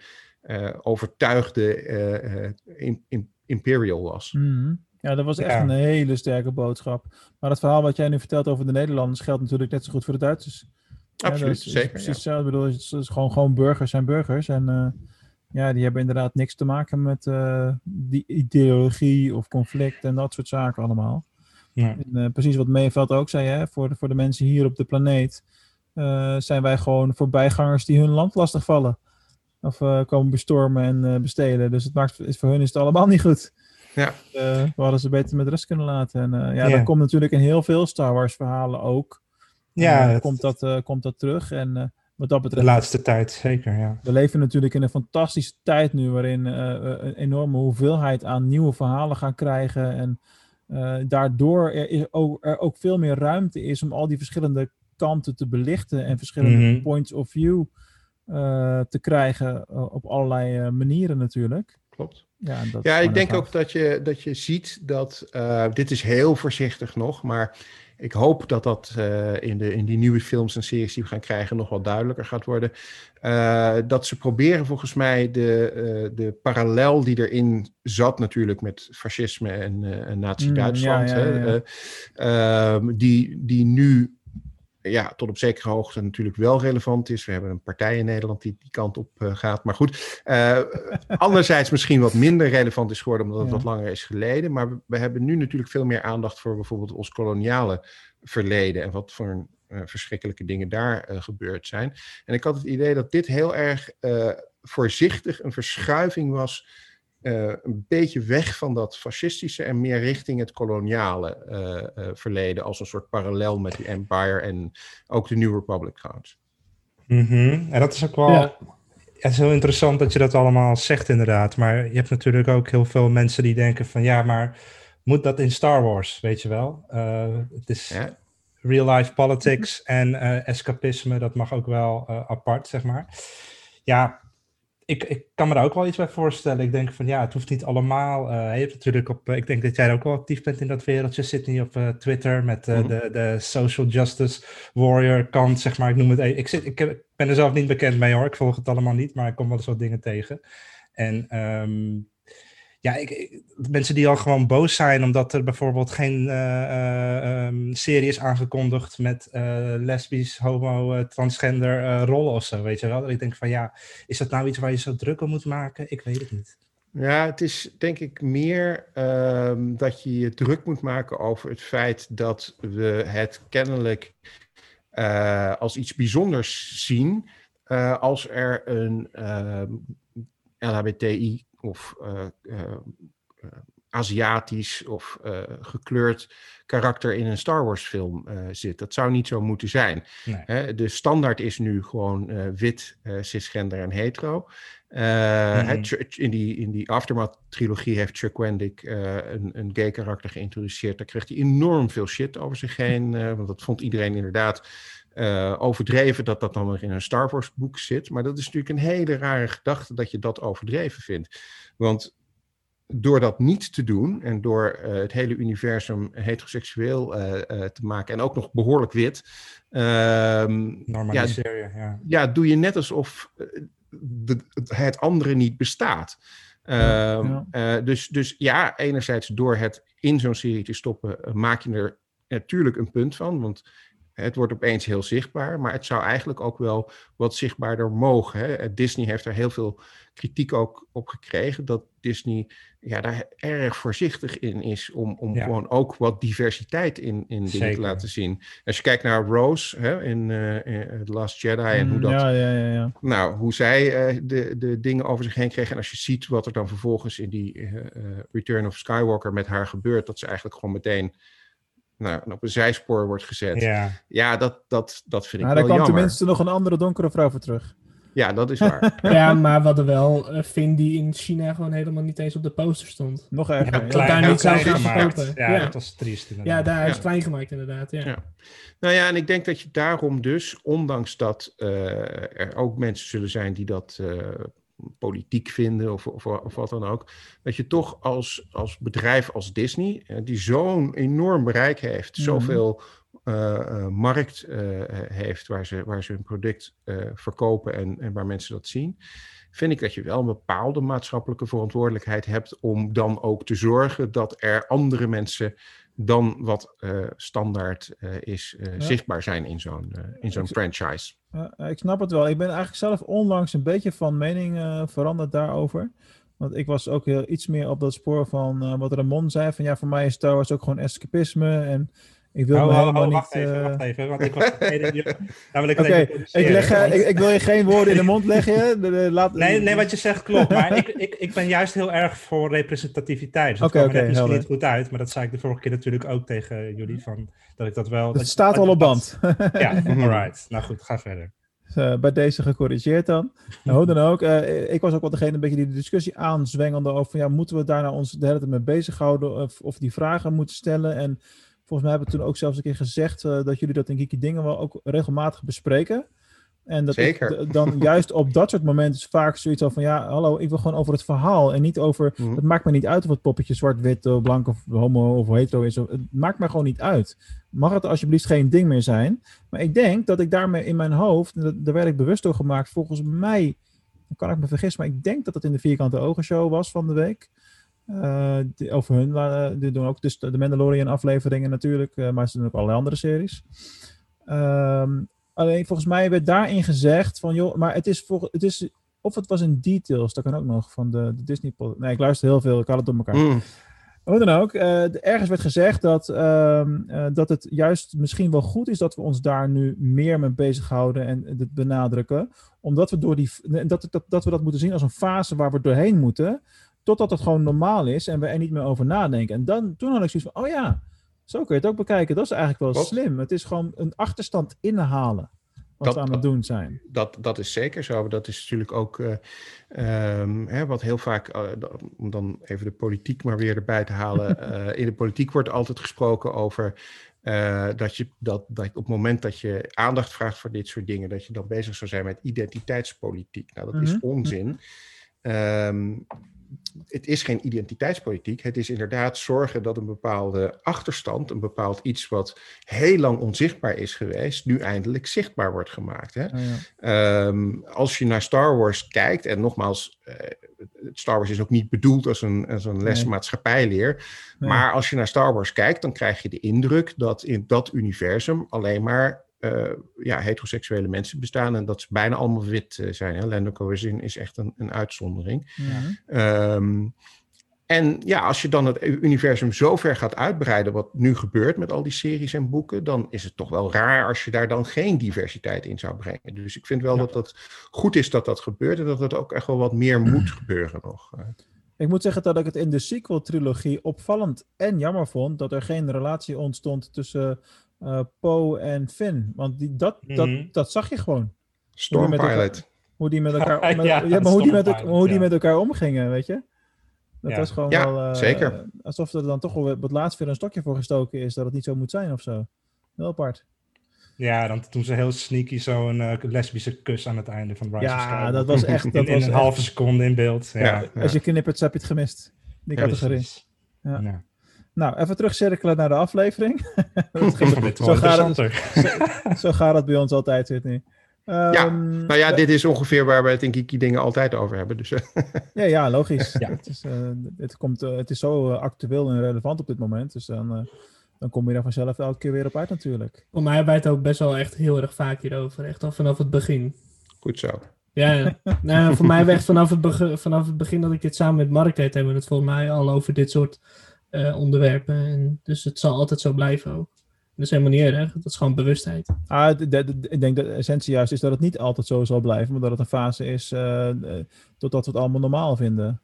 overtuigde in, in, imperial was. Mm. Ja, dat was echt Ja. een hele sterke boodschap. Maar het verhaal wat jij nu vertelt over de Nederlanders geldt natuurlijk net zo goed voor de Duitsers. Absoluut, ja, dat is, zeker. Precies ja. hetzelfde. Ik bedoel, het is, gewoon, gewoon burgers zijn burgers. En uh, ja, die hebben inderdaad niks te maken met uh, die ideologie of conflict en dat soort zaken allemaal. Ja. En, uh, precies wat Meeveld ook zei, hè, voor, de, voor de mensen hier op de planeet uh, zijn wij gewoon voorbijgangers die hun land lastigvallen. Of uh, komen bestormen en uh, bestelen. Dus het maakt, is, voor hun is het allemaal niet goed. Ja. Uh, we hadden ze beter met rust kunnen laten. En uh, ja, Ja. dat komt natuurlijk in heel veel Star Wars verhalen ook. Ja, Uh, het- komt, dat, komt dat terug. En wat dat de betreft, laatste tijd zeker, ja. we leven natuurlijk in een fantastische tijd nu, waarin uh, een enorme hoeveelheid aan nieuwe verhalen gaan krijgen. En daardoor er, is ook, er ook veel meer ruimte is om al die verschillende kanten te belichten en verschillende Mhm. points of view te krijgen op allerlei manieren natuurlijk. Klopt. Ja, dat ik denk ook dat je, dat je ziet dat, uh, dit is heel voorzichtig nog, maar ik hoop dat dat uh, in, de, in die nieuwe films en series die we gaan krijgen nog wat duidelijker gaat worden. Uh, dat ze proberen volgens mij de, uh, de parallel die erin zat natuurlijk met fascisme en, en nazi-Duitsland, Mm, ja, ja, ja, ja. hè, uh, die, die nu ja, tot op zekere hoogte natuurlijk wel relevant is. We hebben een partij in Nederland die die kant op uh, gaat. Maar goed, uh, anderzijds misschien wat minder relevant is geworden omdat het Ja. wat langer is geleden. Maar we, we hebben nu natuurlijk veel meer aandacht voor bijvoorbeeld ons koloniale verleden en wat voor uh, verschrikkelijke dingen daar gebeurd zijn. En ik had het idee dat dit heel erg voorzichtig een verschuiving was. Uh, een beetje weg van dat fascistische en meer richting het koloniale uh, uh, verleden als een soort parallel met die Empire en ook de New Republic trouwens. Mm -hmm. En dat is ook wel. Ja. Het is heel interessant dat je dat allemaal zegt, inderdaad. Maar je hebt natuurlijk ook heel veel mensen die denken: van ja, maar moet dat in Star Wars? Weet je wel? Uh, het is Ja. real life politics en uh, escapisme, dat mag ook wel uh, apart, zeg maar. Ja, ik, ik kan me daar ook wel iets bij voorstellen. Ik denk van ja, het hoeft niet allemaal. Uh, je hebt natuurlijk op, uh, ik denk dat jij ook wel actief bent in dat wereldje, Sydney, op uh, Twitter met Mhm. de, de social justice warrior kant, zeg maar. Ik noem het. even- Ik, zit, ik, heb- ik ben er zelf niet bekend mee hoor. Ik volg het allemaal niet, maar ik kom wel eens wat dingen tegen. En ehm, ja, mensen die al gewoon boos zijn omdat er bijvoorbeeld geen eh, eh, ehm, serie is aangekondigd met eh, lesbisch, homo, transgender rollen of zo, weet je wel. Ik denk van ja, is dat nou iets waar je zo druk om moet maken? Ik weet het niet. Ja, het is denk ik meer ehm, dat je je druk moet maken over het feit dat we het kennelijk als iets bijzonders zien als er een ehm, LHBTI of eh, eh, eh, Aziatisch of gekleurd karakter in een Star Wars film zit. Dat zou niet zo moeten zijn. Nee. De standaard is nu gewoon wit, cisgender en hetero. Mhm. in, die, in die Aftermath-trilogie heeft Chuck Wendig eh, een, een gay karakter geïntroduceerd. Daar kreeg hij enorm veel shit over zich heen. want dat vond iedereen inderdaad eh, overdreven dat dat dan nog in een Star Wars-boek zit. Maar dat is natuurlijk een hele rare gedachte dat je dat overdreven vindt. Want door dat niet te doen en door eh, het hele universum heteroseksueel eh, eh, te maken en ook nog behoorlijk wit, ehm, ja, Normaliseren, ja. ja, doe je net alsof de, het andere niet bestaat. Ehm, Ja. eh, dus, dus ja, enerzijds door het in zo'n serie te stoppen, maak je er natuurlijk een punt van. Want het wordt opeens heel zichtbaar. Maar het zou eigenlijk ook wel wat zichtbaarder mogen. Hè? Eh, Disney heeft er heel veel kritiek ook op gekregen. Dat Disney ja, daar erg voorzichtig in is om, om Ja. gewoon ook wat diversiteit in, in dingen te laten zien. Als je kijkt naar Rose hè, in, eh, in The Last Jedi en hoe Mm, dat Ja, ja, ja. ja. nou, hoe zij eh, de, de dingen over zich heen kreeg. En als je ziet wat er dan vervolgens in die eh, eh, Return of Skywalker met haar gebeurt, dat ze eigenlijk gewoon meteen nou, op een zijspoor wordt gezet. Ja, Ja, dat, dat, dat vind ik Nou, daar wel kwam jammer. tenminste nog een andere donkere vrouw voor terug. Ja, dat is waar. Ja, maar we hadden wel eh Finn die in China gewoon helemaal niet eens op de poster stond. Nog erger. ja. klein, daar niet zou klein gaan gemaakt. Ja, Ja. dat was triest inderdaad. Ja, daar is klein gemaakt inderdaad. Ja. Ja. nou ja, en ik denk dat je daarom dus, ondanks dat eh, er ook mensen zullen zijn die dat eh, politiek vinden of, of, of wat dan ook, dat je toch als, als bedrijf als Disney, die zo'n enorm bereik heeft, Mhm. zoveel eh, eh, markt eh, heeft waar ze, waar ze hun product verkopen en, en waar mensen dat zien, vind ik dat je wel een bepaalde maatschappelijke verantwoordelijkheid hebt om dan ook te zorgen dat er andere mensen dan wat eh, standaard eh, is, eh, Ja. zichtbaar zijn in zo'n in zo'n franchise. Ik snap het wel. Ik ben eigenlijk zelf onlangs een beetje van mening veranderd daarover. Want ik was ook heel, iets meer op dat spoor van wat Ramon zei. Van ja, voor mij is Star Wars ook gewoon escapisme. En ik wil Oh, oh, helemaal oh, niet... wacht even, eh, wacht even, want ik was die... Nou wil ik Oké, het even ik, leg, eh, want- ik, ik wil je geen woorden in de mond leggen. De- de- laat, Nee, nee, wat je zegt klopt, maar ik, ik, ik ben juist heel erg voor representativiteit. Dus dat er oké, net misschien niet goed uit, maar dat zei ik de vorige keer natuurlijk ook tegen jullie, van, dat ik dat wel... Het dat- staat dat- al op dat- band. Ja, alright. Nou goed, ga verder. Eh, bij deze gecorrigeerd dan. Nou, hoe dan ook. eh, ik was ook wel degene een beetje die de discussie aanzwengelde over... Ja, moeten we daar nou ons de hele tijd mee bezighouden of, of die vragen moeten stellen? En volgens mij hebben we toen ook zelfs een keer gezegd... eh, dat jullie dat in Geeky Dingen wel ook regelmatig bespreken. En dat Zeker. dan juist op dat soort momenten is vaak zoiets al van... Ja, hallo, ik wil gewoon over het verhaal en niet over... Mhm. Het maakt me niet uit of het poppetje zwart, wit, eh, blank of homo of hetero is. Het maakt me gewoon niet uit. Mag het alsjeblieft geen ding meer zijn? Maar ik denk dat ik daarmee in mijn hoofd, dat- daar werd ik bewust door gemaakt, volgens mij, dan kan ik me vergissen, maar ik denk dat het in de Vierkante Ogen show was van de week. Eh, die, over hun, die doen ook dus de Mandalorian afleveringen natuurlijk, eh, maar ze doen ook allerlei andere series. Ehm, alleen volgens mij werd daarin gezegd van, joh, maar het is, voor, het is of het was in details, dat kan ook nog, van de, de Disney... Nee, ik luister heel veel, ik had het door elkaar. Mm. Hoe dan ook, eh, ergens werd gezegd dat, ehm, eh, dat het juist misschien wel goed is dat we ons daar nu meer mee bezighouden en het benadrukken. Omdat we, door die, dat, dat, dat we dat moeten zien als een fase waar we doorheen moeten, totdat het gewoon normaal is en we er niet meer over nadenken. En dan, toen had ik zoiets van, oh ja, zo kun je het ook bekijken. Dat is eigenlijk wel Klopt. slim. Het is gewoon een achterstand inhalen wat Dat- we aan het doen zijn. Dat, dat is zeker zo. Dat is natuurlijk ook ehm, hè, wat heel vaak, eh, om dan even de politiek maar weer erbij te halen. eh, in de politiek wordt altijd gesproken over dat, je, dat, dat op het moment dat je aandacht vraagt voor dit soort dingen, dat je dan bezig zou zijn met identiteitspolitiek. Nou, dat is Mhm. onzin. Ehm, het is geen identiteitspolitiek. Het is inderdaad zorgen dat een bepaalde achterstand, een bepaald iets wat heel lang onzichtbaar is geweest, nu eindelijk zichtbaar wordt gemaakt. Hè? Oh ja. Ehm, als je naar Star Wars kijkt, en nogmaals, eh, Star Wars is ook niet bedoeld als een, als een les Nee. maatschappijleer. Nee. Maar als je naar Star Wars kijkt, dan krijg je de indruk dat in dat universum alleen maar eh, ja, heteroseksuele mensen bestaan en dat ze bijna allemaal wit eh, zijn. Hè? Lando Calrissian is echt een, een uitzondering. Mhm. Ehm, en ja, als je dan het universum zo ver gaat uitbreiden, wat nu gebeurt met al die series en boeken, dan is het toch wel raar als je daar dan geen diversiteit in zou brengen. Dus ik vind wel dat het goed is dat dat gebeurt en dat het ook echt wel wat meer moet gebeuren nog. Eh, Ik moet zeggen dat ik het in de sequel-trilogie opvallend en jammer vond dat er geen relatie ontstond tussen eh Poe en Finn. Want die, dat, Mhm. dat, dat zag je gewoon. Storm met elkaar- Pilot. Hoe die met elkaar, Ja, met- ja, ja, maar hoe die met, Stormpilot, hoe die ja. met elkaar omgingen, weet je? Dat Ja. was gewoon Ja, wel... eh, zeker. Alsof er dan toch wel wat laatst weer een stokje voor gestoken is, dat het niet zo moet zijn of zo. Heel apart. Ja, dan doen ze heel sneaky zo'n eh, lesbische kus aan het einde van Rise of Ja, Skywalker. dat was echt... Dat in, in was een echt halve seconde in beeld. Ja. Ja. als je knippert, heb je het gemist. Die Ja, categorie. precies. Ja. Nou, even terugcirkelen naar de aflevering. Dat wel zo, gaat het, zo gaat het bij ons altijd, Whitney. Ja, Ehm, nou ja, dit is ongeveer waar we het in Kiki dingen altijd over hebben. Dus, eh, Ja, ja, logisch. Ja. Het, is, eh, het, komt, eh, het is zo actueel en relevant op dit moment. Dus dan, eh, dan kom je daar vanzelf elke keer weer op uit natuurlijk. Voor mij hebben wij het ook best wel echt heel erg vaak hierover. Echt al vanaf het begin. goed zo. Ja, nou, voor mij echt vanaf het, begin, vanaf het begin dat ik dit samen met Mark deed, hebben we het volgens mij al over dit soort eh, onderwerpen. En dus het zal altijd zo blijven ook. Dat is helemaal niet erg. Dat is gewoon bewustheid. Ah, ik denk dat de essentie juist is dat het niet altijd zo zal blijven, maar dat het een fase is eh, eh, totdat we het allemaal normaal vinden.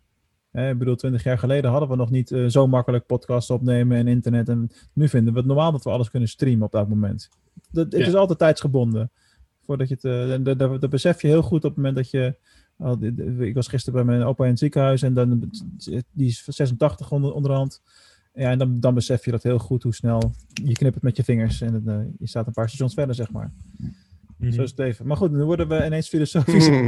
Hè, ik bedoel, twintig jaar geleden hadden we nog niet zo makkelijk podcasts opnemen en internet. En nu vinden we het normaal dat we alles kunnen streamen op dat moment. Dat, het Ja. is altijd tijdsgebonden. Voordat je het, dat, dat, dat besef je heel goed op het moment dat je. Oh, ik was gisteren bij mijn opa in het ziekenhuis en dan, die is 86 onder, onderhand. Ja, en dan, dan besef je dat heel goed hoe snel je knipt het met je vingers en eh, je staat een paar stations verder, zeg maar. Mhm. Zo is het even. Maar goed, nu worden we ineens filosofisch.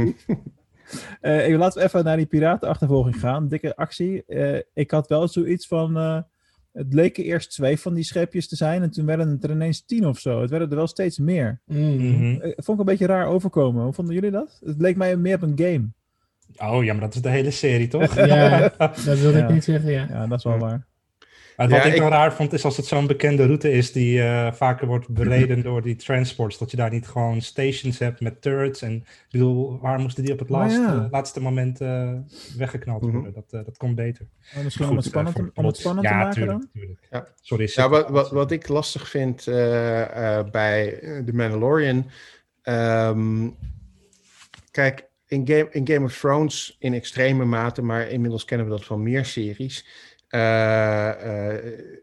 Eh, even- laten we even naar die piratenachtervolging gaan. Dikke actie. Eh, ik had wel zoiets van. Het leken eerst twee van die schepjes te zijn. En toen werden het er ineens tien of zo. Het werden er wel steeds meer. Mm. Mhm. Eh, vond ik een beetje raar overkomen. Hoe vonden jullie dat? Het leek mij meer op een game. Oh ja, maar dat is de hele serie, toch? Ja, dat wilde Ja. ik niet zeggen, ja. Ja, dat is wel waar. Maar wat Ja, ik ik- wel raar vond, is als het zo'n bekende route is die eh, vaker wordt bereden door die transports, dat je daar niet gewoon stations hebt met turrets. En ik bedoel, waar moesten die op het Oh, laatste, ja. laatste moment eh, weggeknald Mhm. worden? Dat, eh, dat komt beter. Maar misschien Goed, om het spannend, voor om het spannend ja, te maken tuurlijk, dan? tuurlijk. Ja. Sorry. Ja, wat, wat, wat ik lastig vind eh, eh, bij eh, The Mandalorian. ehm, kijk, in Game, in Game of Thrones in extreme mate, maar inmiddels kennen we dat van meer series. Eh, eh,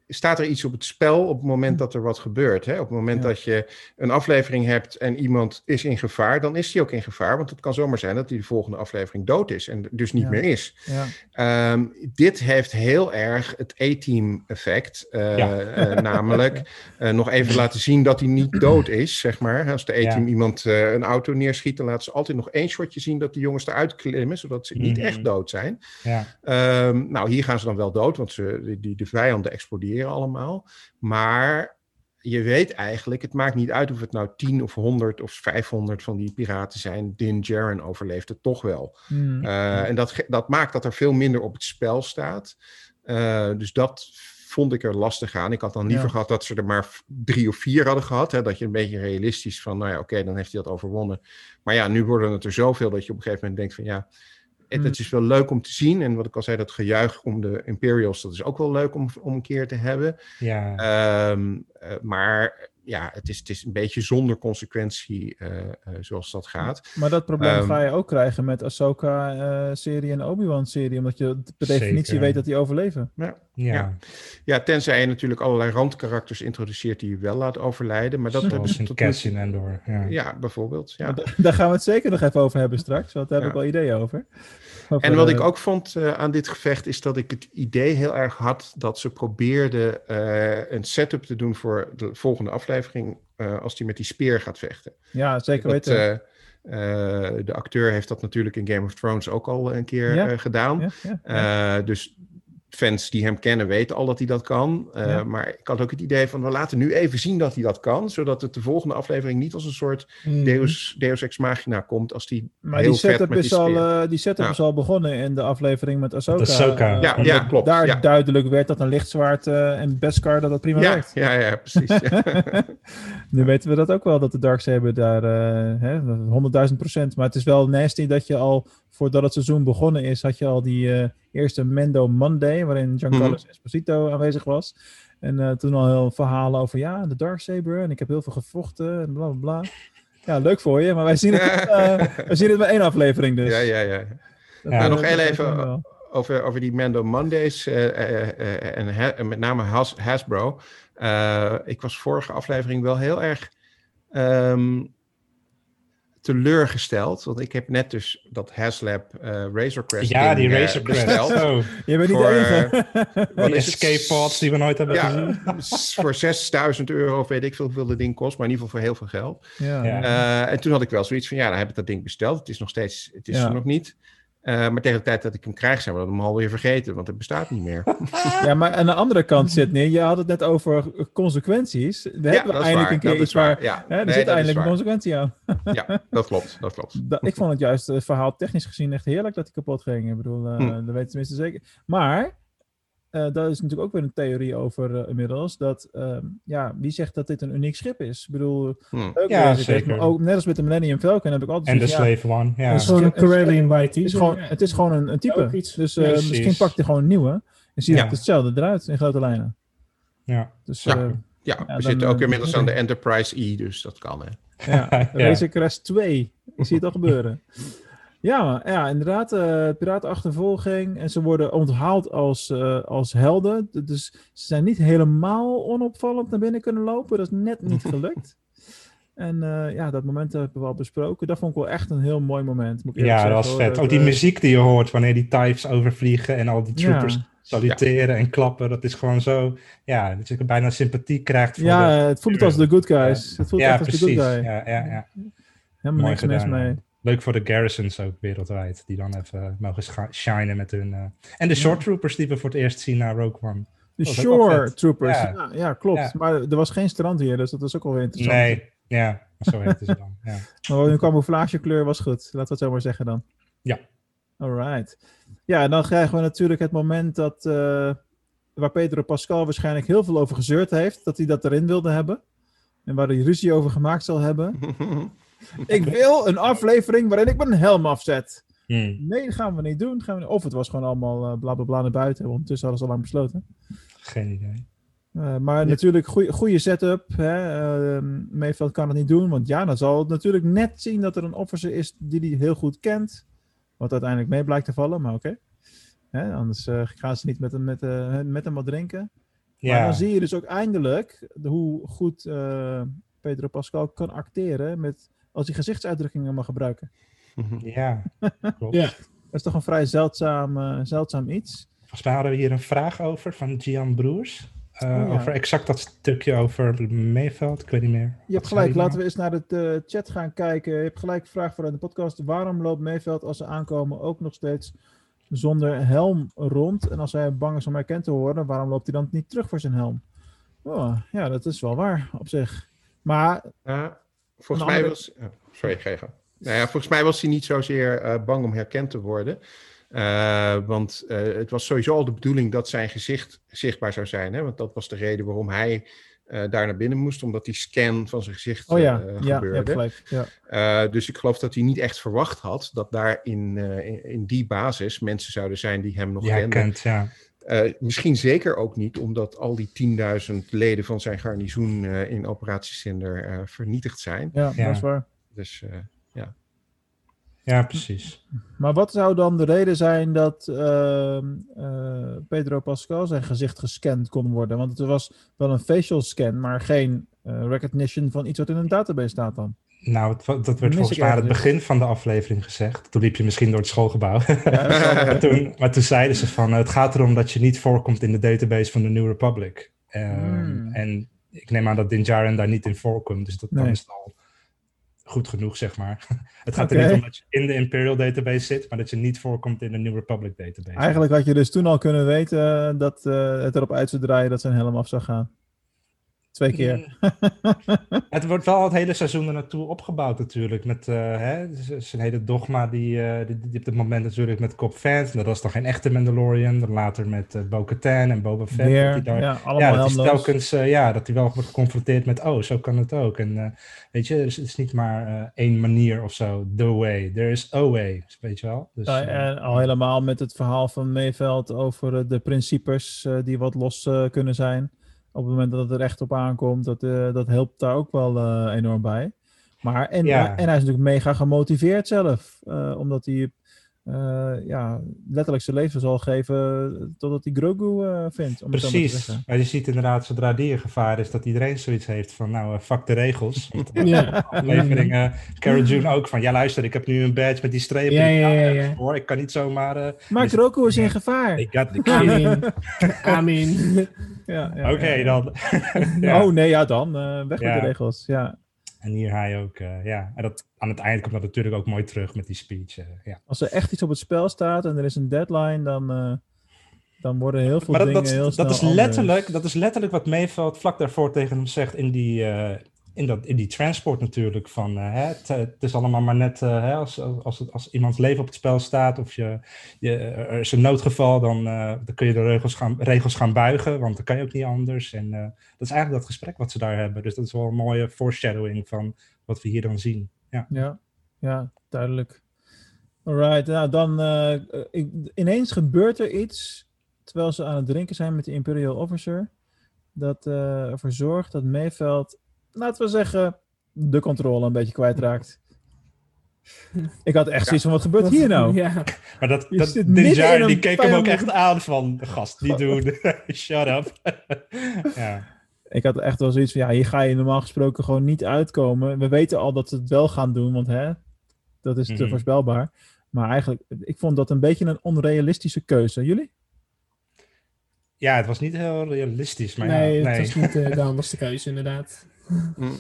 staat er iets op het spel op het moment dat er wat gebeurt. Hè? Op het moment Ja. dat je een aflevering hebt en iemand is in gevaar, dan is die ook in gevaar. Want het kan zomaar zijn dat die de volgende aflevering dood is en dus niet Ja. meer is. Ja. Ehm, dit heeft heel erg het A-team effect. eh, Ja. namelijk eh, nog even laten zien dat hij niet dood is, zeg maar. Als de A-team Ja. iemand eh, een auto neerschiet, dan laten ze altijd nog één shotje zien dat de jongens eruit klimmen, zodat ze niet Mhm. echt dood zijn. Ja. Ehm, nou, hier gaan ze dan wel dood, want ze, die- de vijanden exploderen allemaal. Maar je weet eigenlijk, het maakt niet uit of het nou 10 of 100 of 500 van die piraten zijn. Din Djarin overleeft het toch wel. Hmm. Uh, en dat, dat maakt dat er veel minder op het spel staat. Uh, dus dat vond ik er lastig aan. Ik had dan liever Ja. gehad dat ze er maar drie of vier hadden gehad. Hè, dat je een beetje realistisch van, nou ja, oké, dan heeft hij dat overwonnen. Maar ja, nu worden het er zoveel dat je op een gegeven moment denkt van, ja, het, Mm. het is wel leuk om te zien. En wat ik al zei, dat gejuich om de Imperials, dat is ook wel leuk om, om een keer te hebben. Ja. Ehm, eh, maar ja, het is, het is een beetje zonder consequentie eh, eh, zoals dat gaat. Maar dat probleem Ehm, ga je ook krijgen met Ahsoka-serie en Obi-Wan-serie. Omdat je per definitie Zeker. weet dat die overleven. Ja. ja. ja. Ja, tenzij je natuurlijk allerlei randkarakters introduceert die je wel laat overlijden. Maar dat hebben Zoals ze nu Cassian Endor. Ja. Ja, bijvoorbeeld. Ja. Daar gaan we het zeker nog even over hebben straks. Want daar heb Ja. ik wel ideeën over. Over, En wat eh, ik ook vond eh, aan dit gevecht is dat ik het idee heel erg had dat ze probeerden eh, een setup te doen voor de volgende aflevering eh, als die met die speer gaat vechten. Ja, zeker Dat, weten. eh, eh, de acteur heeft dat natuurlijk in Game of Thrones ook al een keer Ja. gedaan. ja, ja. Dus fans die hem kennen weten al dat hij dat kan. Eh, Ja. Maar ik had ook het idee van we laten nu even zien dat hij dat kan, zodat het de volgende aflevering niet als een soort Mm. Deus, Deus Ex Machina komt als die Maar heel die vet setup, met die is al, eh, die setup Ja. is al begonnen in de aflevering met Ahsoka. Met Ahsoka. Eh, Ja, ja, klopt, Daar ja. duidelijk werd dat een lichtzwaard eh, en Beskar dat dat prima ja, werkt. ja, ja, precies. Nu weten we dat ook wel, dat de Darksaber daar eh, hè, 100.000 procent. Maar het is wel nasty dat je al, voordat het seizoen begonnen is, had je al die eh, eerste Mendo Monday, waarin Giancarlo Mhm. Esposito aanwezig was. En eh, toen al heel verhalen over, ja, de Darksaber, en ik heb heel veel gevochten, en bla bla bla. Ja, leuk voor je, maar wij zien het, wij zien het bij één aflevering dus. ja, ja, ja. Dat, Ja, nog heel even- over, over die Mando Mondays en, met name Has, Hasbro. Ik was vorige aflevering wel heel erg ehm, teleurgesteld. Want ik heb net dus dat Haslab eh Razor Crest Ja, die ding, eh, Razor Crest. besteld. Oh, Je bent niet voor, de enige. Wat die is het? escape pods die we nooit hebben gezien. Ja, s- voor 6000 euro of weet ik veel hoeveel dat ding kost. Maar in ieder geval voor heel veel geld. ja. Eh, en toen had ik wel zoiets van, ja, dan heb ik dat ding besteld. Het is nog steeds, het is Ja. er nog niet. Eh, maar tegen de tijd dat ik hem krijg, zijn we hem alweer vergeten, want het bestaat niet meer. Ja, maar aan de andere kant zit neer. Je had het net over consequenties. We Ja, hebben dat is eindelijk waar, een keer dat is iets waar. waar, ja. Hè, er Nee, zit eindelijk een consequentie aan. ja, dat klopt, dat klopt. Da- ik vond het juist het verhaal technisch gezien echt heerlijk dat hij kapot ging. Ik bedoel, eh Hm. dat weten tenminste zeker. Maar eh daar is natuurlijk ook weer een theorie over eh, inmiddels. Dat, ehm, ja, wie zegt dat dit een uniek schip is? Ik bedoel, Hm. Ja, dit- zeker. ook net als met de Millennium Falcon heb ik altijd En de Slave One, ja. Het is gewoon een Het is- Corellian White het is gewoon, het is gewoon een, een type. Dus eh, Ja, misschien pakt hij gewoon een nieuwe. En ziet Ja. het hetzelfde eruit in grote lijnen. Ja. Dus Ja. eh, Ja, Ja, we dan, zitten ook inmiddels aan de Enterprise E, dus dat kan hè. Ja, Ja. Racer Crest 2. Ik zie het al gebeuren. Ja, ja inderdaad. eh piratenachtervolging. En ze worden onthaald als, eh, als helden. Dus ze zijn niet helemaal onopvallend naar binnen kunnen lopen. Dat is net niet gelukt. En eh, ja, dat moment hebben we al besproken. Dat vond ik wel echt een heel mooi moment. Moet ik eerlijk Ja, dat was vet. Ook die muziek die je hoort wanneer die types overvliegen en al die troopers Ja. saluteren en klappen. Dat is gewoon zo, ja, dat je bijna sympathie krijgt voor Ja, de... het voelt als de good guys. Het voelt ja, echt als de good precies. guy. Ja, ja, ja. Helemaal Mooi niks mis mee. Leuk voor de garrisons ook wereldwijd, die dan even mogen shinen met hun... eh, En de short troopers die we voor het eerst zien naar Rogue One. De wel Shore. Troopers. Ja. Ja, ja, klopt. Ja. Maar er was geen strand hier, dus dat was ook wel weer interessant. Nee, ja, zo heet ze dan. Ja. Maar hun camouflagekleur was goed. Laten we het zo maar zeggen dan. Ja. Alright. Ja, en dan krijgen we natuurlijk het moment dat... eh, waar Pedro Pascal waarschijnlijk heel veel over gezeurd heeft. Dat hij dat erin wilde hebben. En waar hij ruzie over gemaakt zal hebben. ik wil een aflevering waarin ik mijn helm afzet. Hmm, Nee, dat gaan we niet doen. Gaan we niet- Of het was gewoon allemaal eh, bla bla bla naar buiten. Ondertussen hadden ze al lang besloten. geen idee. Eh, maar natuurlijk, goede- goede setup. Hè? Uh, Mayveld kan het niet doen, want ja, dan zal het natuurlijk net zien dat er een officer is die hij heel goed kent. Wat uiteindelijk mee blijkt te vallen, maar oké. Anders eh, gaan ze niet met hem, met, eh, met hem wat drinken. Maar Ja, dan zie je dus ook eindelijk de- hoe goed eh, Pedro Pascal kan acteren met, als hij gezichtsuitdrukkingen mag gebruiken. ja, klopt. Ja. Dat is toch een vrij zeldzaam, eh, zeldzaam iets. Volgens mij hadden we hier een vraag over van Gian Broers. Eh, Oh, ja. Over exact dat stukje over Meeveld. Ik weet niet meer. Je hebt gelijk, laten nou? we eens naar de eh, chat gaan kijken. Je hebt gelijk gevraagd voor in de podcast. Waarom loopt Meeveld als ze aankomen ook nog steeds zonder helm rond? En als hij bang is om herkend te worden, waarom loopt hij dan niet terug voor zijn helm? Oh, ja, dat is wel waar op zich. Maar Ja, volgens mij was... oh, sorry, ga je gang. Nou ja, volgens mij was hij niet zozeer eh, bang om herkend te worden. Eh, want eh, het was sowieso al de bedoeling dat zijn gezicht zichtbaar zou zijn. Hè? Want dat was de reden waarom hij eh, daar naar binnen moest. Omdat die scan van zijn gezicht oh ja, eh, ja gebeurde. gelijk. Ja. Eh, dus ik geloof dat hij niet echt verwacht had dat daar in, eh, in, in die basis mensen zouden zijn die hem nog hij kenden. kent, ja. Eh, misschien zeker ook niet, omdat al die 10.000 leden van zijn garnizoen eh, in Operatie Cinder eh, vernietigd zijn. Ja, Ja. dat is waar. Dus eh, Ja, precies. Maar wat zou dan de reden zijn dat ehm, eh, Pedro Pascal zijn gezicht gescand kon worden? Want het was wel een facial scan, maar geen eh, recognition van iets wat in een database staat dan. Nou, het, dat werd volgens mij aan het begin van de aflevering gezegd. Toen liep je misschien door het schoolgebouw. Ja, maar, toen, maar toen zeiden ze van, eh, het gaat erom dat je niet voorkomt in de database van de New Republic. Ehm, Hmm. En ik neem aan dat Din Djarin daar niet in voorkomt. Dus dat, dan is het al goed genoeg, zeg maar. het gaat er niet om dat je in de Imperial database zit, maar dat je niet voorkomt in de New Republic database. Eigenlijk had je dus toen al kunnen weten eh, dat eh, het erop uit zou draaien dat zijn helm af zou gaan. Twee keer. Het wordt wel het hele seizoen er naartoe opgebouwd natuurlijk. Met eh, hè, zijn hele dogma die, eh, die, die op dit moment natuurlijk met Cop Fans. Dat was nog geen echte Mandalorian. Dan later met eh Bo-Katan en Boba Fett. dat Weer, daar- ja, ja, allemaal dat is telkens, ja, dat hij wel wordt geconfronteerd met, oh, zo kan het ook. En weet je, het is niet maar één manier of zo, the way. There is a way, weet je wel. Dus, Ja, eh, en al helemaal met het verhaal van Meeveld over de principes die wat los kunnen zijn. Op het moment dat het er echt op aankomt, dat, eh, dat helpt daar ook wel eh, enorm bij. Maar, en, Ja. en hij is natuurlijk mega gemotiveerd zelf. eh, omdat hij eh, ja, letterlijk zijn leven zal geven totdat hij Grogu eh, vindt. Om maar Precies. Maar je ziet inderdaad, zodra die in gevaar is, dat iedereen zoiets heeft van, nou, eh, fuck de regels. Want, eh, Ja. aflevering, eh Cara June ook van, ja luister, ik heb nu een badge met die strepen. Ja, ja, ja, ja. Hoor, ik kan niet zomaar... eh, Maar Grogu is in gevaar. Ik got the. Ja, ja, Oké, dan. Oh nee, ja dan. eh, weg met de regels. Ja. En hier hij ook, eh, ja. En dat, aan het eind komt dat natuurlijk ook mooi terug met die speech. eh, ja. Als er echt iets op het spel staat en er is een deadline, dan, dan worden heel veel Maar dat, dingen dat, heel dat, snel is anders. letterlijk, dat is letterlijk wat Mayveld vlak daarvoor tegen hem zegt in die, in dat, in die transport natuurlijk. Van, eh, het, het is allemaal maar net eh, hè, als, als, als iemands leven op het spel staat of je, je, er is een noodgeval, dan, eh, dan kun je de regels gaan, regels gaan buigen, want dan kan je ook niet anders. En eh, dat is eigenlijk dat gesprek wat ze daar hebben. Dus dat is wel een mooie foreshadowing van wat we hier dan zien. Ja. Ja, ja duidelijk. Alright, nou dan eh, ineens gebeurt er iets terwijl ze aan het drinken zijn met de Imperial Officer. Dat eh, ervoor zorgt dat Mayveld, laten we zeggen, de controle een beetje kwijtraakt. Ik had echt zoiets van, wat gebeurt hier nou? Ja. Maar dat, dat Dinjar, die keek hem ook echt aan van, gast, niet doen, shut up. ja. Ik had echt wel zoiets van, ja, hier ga je normaal gesproken gewoon niet uitkomen. We weten al dat ze het wel gaan doen, want hè, dat is te Mhm. voorspelbaar. Maar eigenlijk, ik vond dat een beetje een onrealistische keuze. Jullie? ja, het was niet heel realistisch, maar nee, ja, nee. het was niet eh, de handigste keuze, inderdaad. Mm.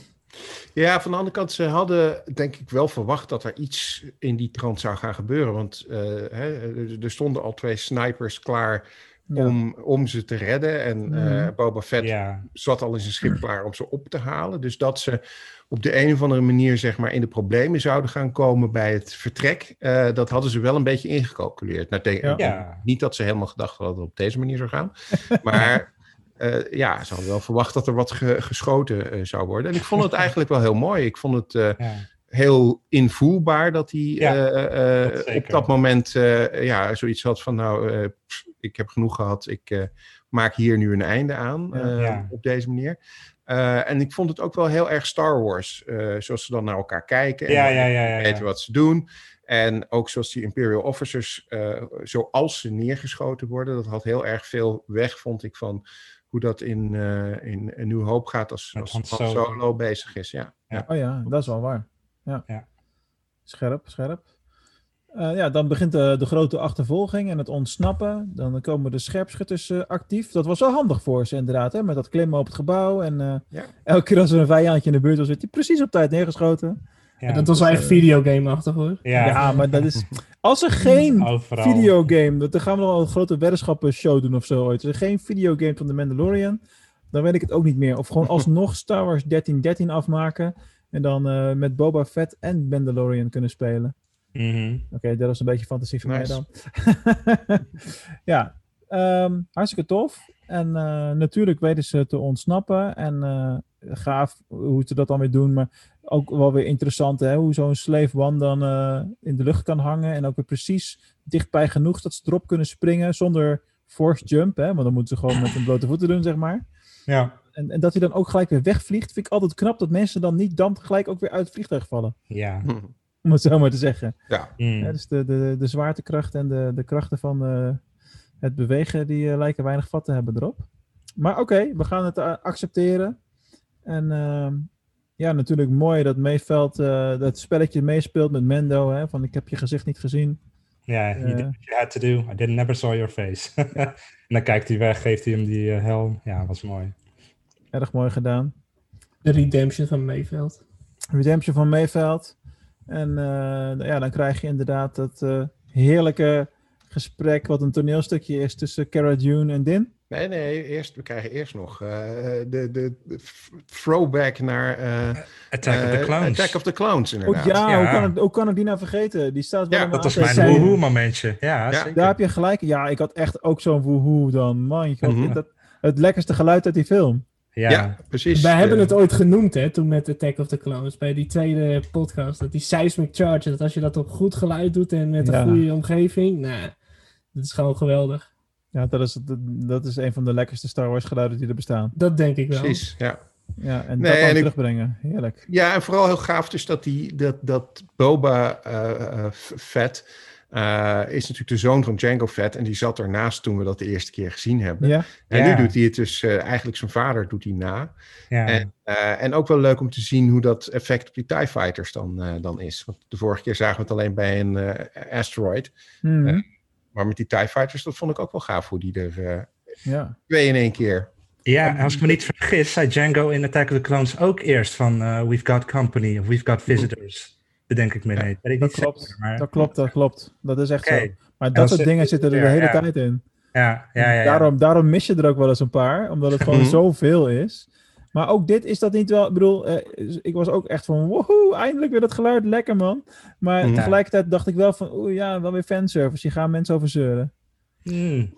Ja, van de andere kant, ze hadden denk ik wel verwacht dat er iets in die trant zou gaan gebeuren. Want eh, hè, er- er stonden al twee snipers klaar Ja. om, om ze te redden. En eh, Mhm. Boba Fett Ja, zat al in zijn schip klaar om ze op te halen. Dus dat ze op de een of andere manier zeg maar, in de problemen zouden gaan komen bij het vertrek, eh, dat hadden ze wel een beetje ingecalculeerd. Nou. Ja. Niet dat ze helemaal gedacht hadden dat het op deze manier zou gaan. Maar eh, ja, ze hadden wel verwacht dat er wat ge- geschoten eh, zou worden. En ik vond het eigenlijk wel heel mooi. Ik vond het eh, ja. heel invoelbaar dat hij Ja, dat zeker. op dat moment ja, zoiets had van nou, pff, ik heb genoeg gehad, ik maak hier nu een einde aan Ja. op deze manier. En ik vond het ook wel heel erg Star Wars, zoals ze dan naar elkaar kijken en weten wat ze doen. En ook zoals die Imperial Officers, zoals ze neergeschoten worden, dat had heel erg veel weg, vond ik, van hoe dat in, eh in een New Hope gaat als, als Han Solo. Solo bezig is. Ja. Ja. Oh ja, dat is wel waar. Ja. Ja. Scherp, scherp. Eh, ja, dan begint de, de grote achtervolging en het ontsnappen. Dan komen de scherpschutters eh, actief. Dat was wel handig voor ze inderdaad, hè? met dat klimmen op het gebouw. En eh, Ja. elke keer als er een vijandje in de buurt was, werd hij precies op tijd neergeschoten. Ja. dat was wel echt videogame-achtig hoor. Ja, Ja, maar dat is... Als er geen overal. videogame... dat- Dan gaan we nog wel een grote weddenschappen show doen of zo ooit. Als er geen videogame van The Mandalorian... dan weet ik het ook niet meer. Of gewoon alsnog Star Wars 1313 afmaken... en dan eh, met Boba Fett en Mandalorian kunnen spelen. Mhm. Oké, dat was een beetje fantasie voor Nice. mij dan. ja, ehm, hartstikke tof. En eh, natuurlijk weten ze te ontsnappen. En eh, gaaf hoe ze dat dan weer doen. Maar ook wel weer interessant hè, hoe zo'n Slave One dan eh, in de lucht kan hangen. En ook weer precies dichtbij genoeg dat ze erop kunnen springen zonder force jump. Hè, want dan moeten ze gewoon met hun blote voeten doen, zeg maar. Ja. En, en dat hij dan ook gelijk weer wegvliegt. Vind ik altijd knap dat mensen dan niet dan gelijk ook weer uit het vliegtuig vallen. Ja. Om het zo maar te zeggen. Ja. Mm. Ja, dus de, de, de zwaartekracht en de, de krachten van eh, het bewegen, die eh, lijken weinig vat te hebben erop. Maar oké, we gaan het accepteren. En ehm, ja, natuurlijk mooi dat Mayveld eh, dat spelletje meespeelt met Mendo. Hè, van ik heb je gezicht niet gezien. Ja, you Eh. did what you had to do. I didn't never saw your face. en dan kijkt hij weg, geeft hij hem die eh, helm. Ja, was mooi. Erg mooi gedaan. De redemption van Mayveld. Redemption van Mayveld. En eh, ja, dan krijg je inderdaad dat eh, heerlijke gesprek, wat een toneelstukje is tussen Cara Dune en Din. Nee, nee, eerst, we krijgen eerst nog eh, de, de, throwback naar eh, Attack of the eh, Clowns. Attack of the Clowns, Oh inderdaad. ja, Ja. Hoe, kan ik, hoe kan ik die nou vergeten? Die staat wel Ja, Dat was mijn woehoe momentje. Ja. Daar heb je gelijk. Ja, ik had echt ook zo'n woehoe dan. Man, je Mhm. dat, het lekkerste geluid uit die film. Ja. Ja, precies. Wij hebben het ooit genoemd, hè, toen met Attack of the Clones, bij die tweede podcast. Dat die seismic charge, dat als je dat op goed geluid doet en met Ja. een goede omgeving, nou, dat is gewoon geweldig. Ja, dat is, dat, is een van de lekkerste Star Wars geluiden die er bestaan. Dat denk ik wel. Precies, ja. Ja, en Nee, dat dan en ik- terugbrengen. Heerlijk. Ja, en vooral heel gaaf dus dat, die, dat, dat Boba eh, eh, Fett eh, is natuurlijk de zoon van Django Fett. En die zat ernaast toen we dat de eerste keer gezien hebben. Ja, En Ja. nu doet hij het dus eh, eigenlijk zijn vader doet hij na. Ja. En, eh, en ook wel leuk om te zien hoe dat effect op die TIE Fighters dan, eh, dan is. Want de vorige keer zagen we het alleen bij een eh, asteroid. Mhm. Maar met die TIE Fighters, dat vond ik ook wel gaaf hoe die er eh, ja. twee in één keer Ja, als ik me niet vergis, zei Django in Attack of the Clones ook eerst van eh, We've got company of We've got visitors. Bedenk ik me Ja, nee. Weet ik Dat niet klopt, zeker, maar... dat klopt, dat klopt. Dat is echt zo. Maar dat soort zit- dingen zitten er de hele ja. tijd in. Ja, ja, ja. ja. Daarom, daarom mis je er ook wel eens een paar, omdat het gewoon zoveel is. Maar ook dit is dat niet wel. Ik bedoel, eh, ik was ook echt van woehoe, eindelijk weer dat geluid, lekker man. Maar Mhm. tegelijkertijd dacht ik wel van, oeh ja, wel weer fanservice. Je gaan mensen over zeuren. Hmm.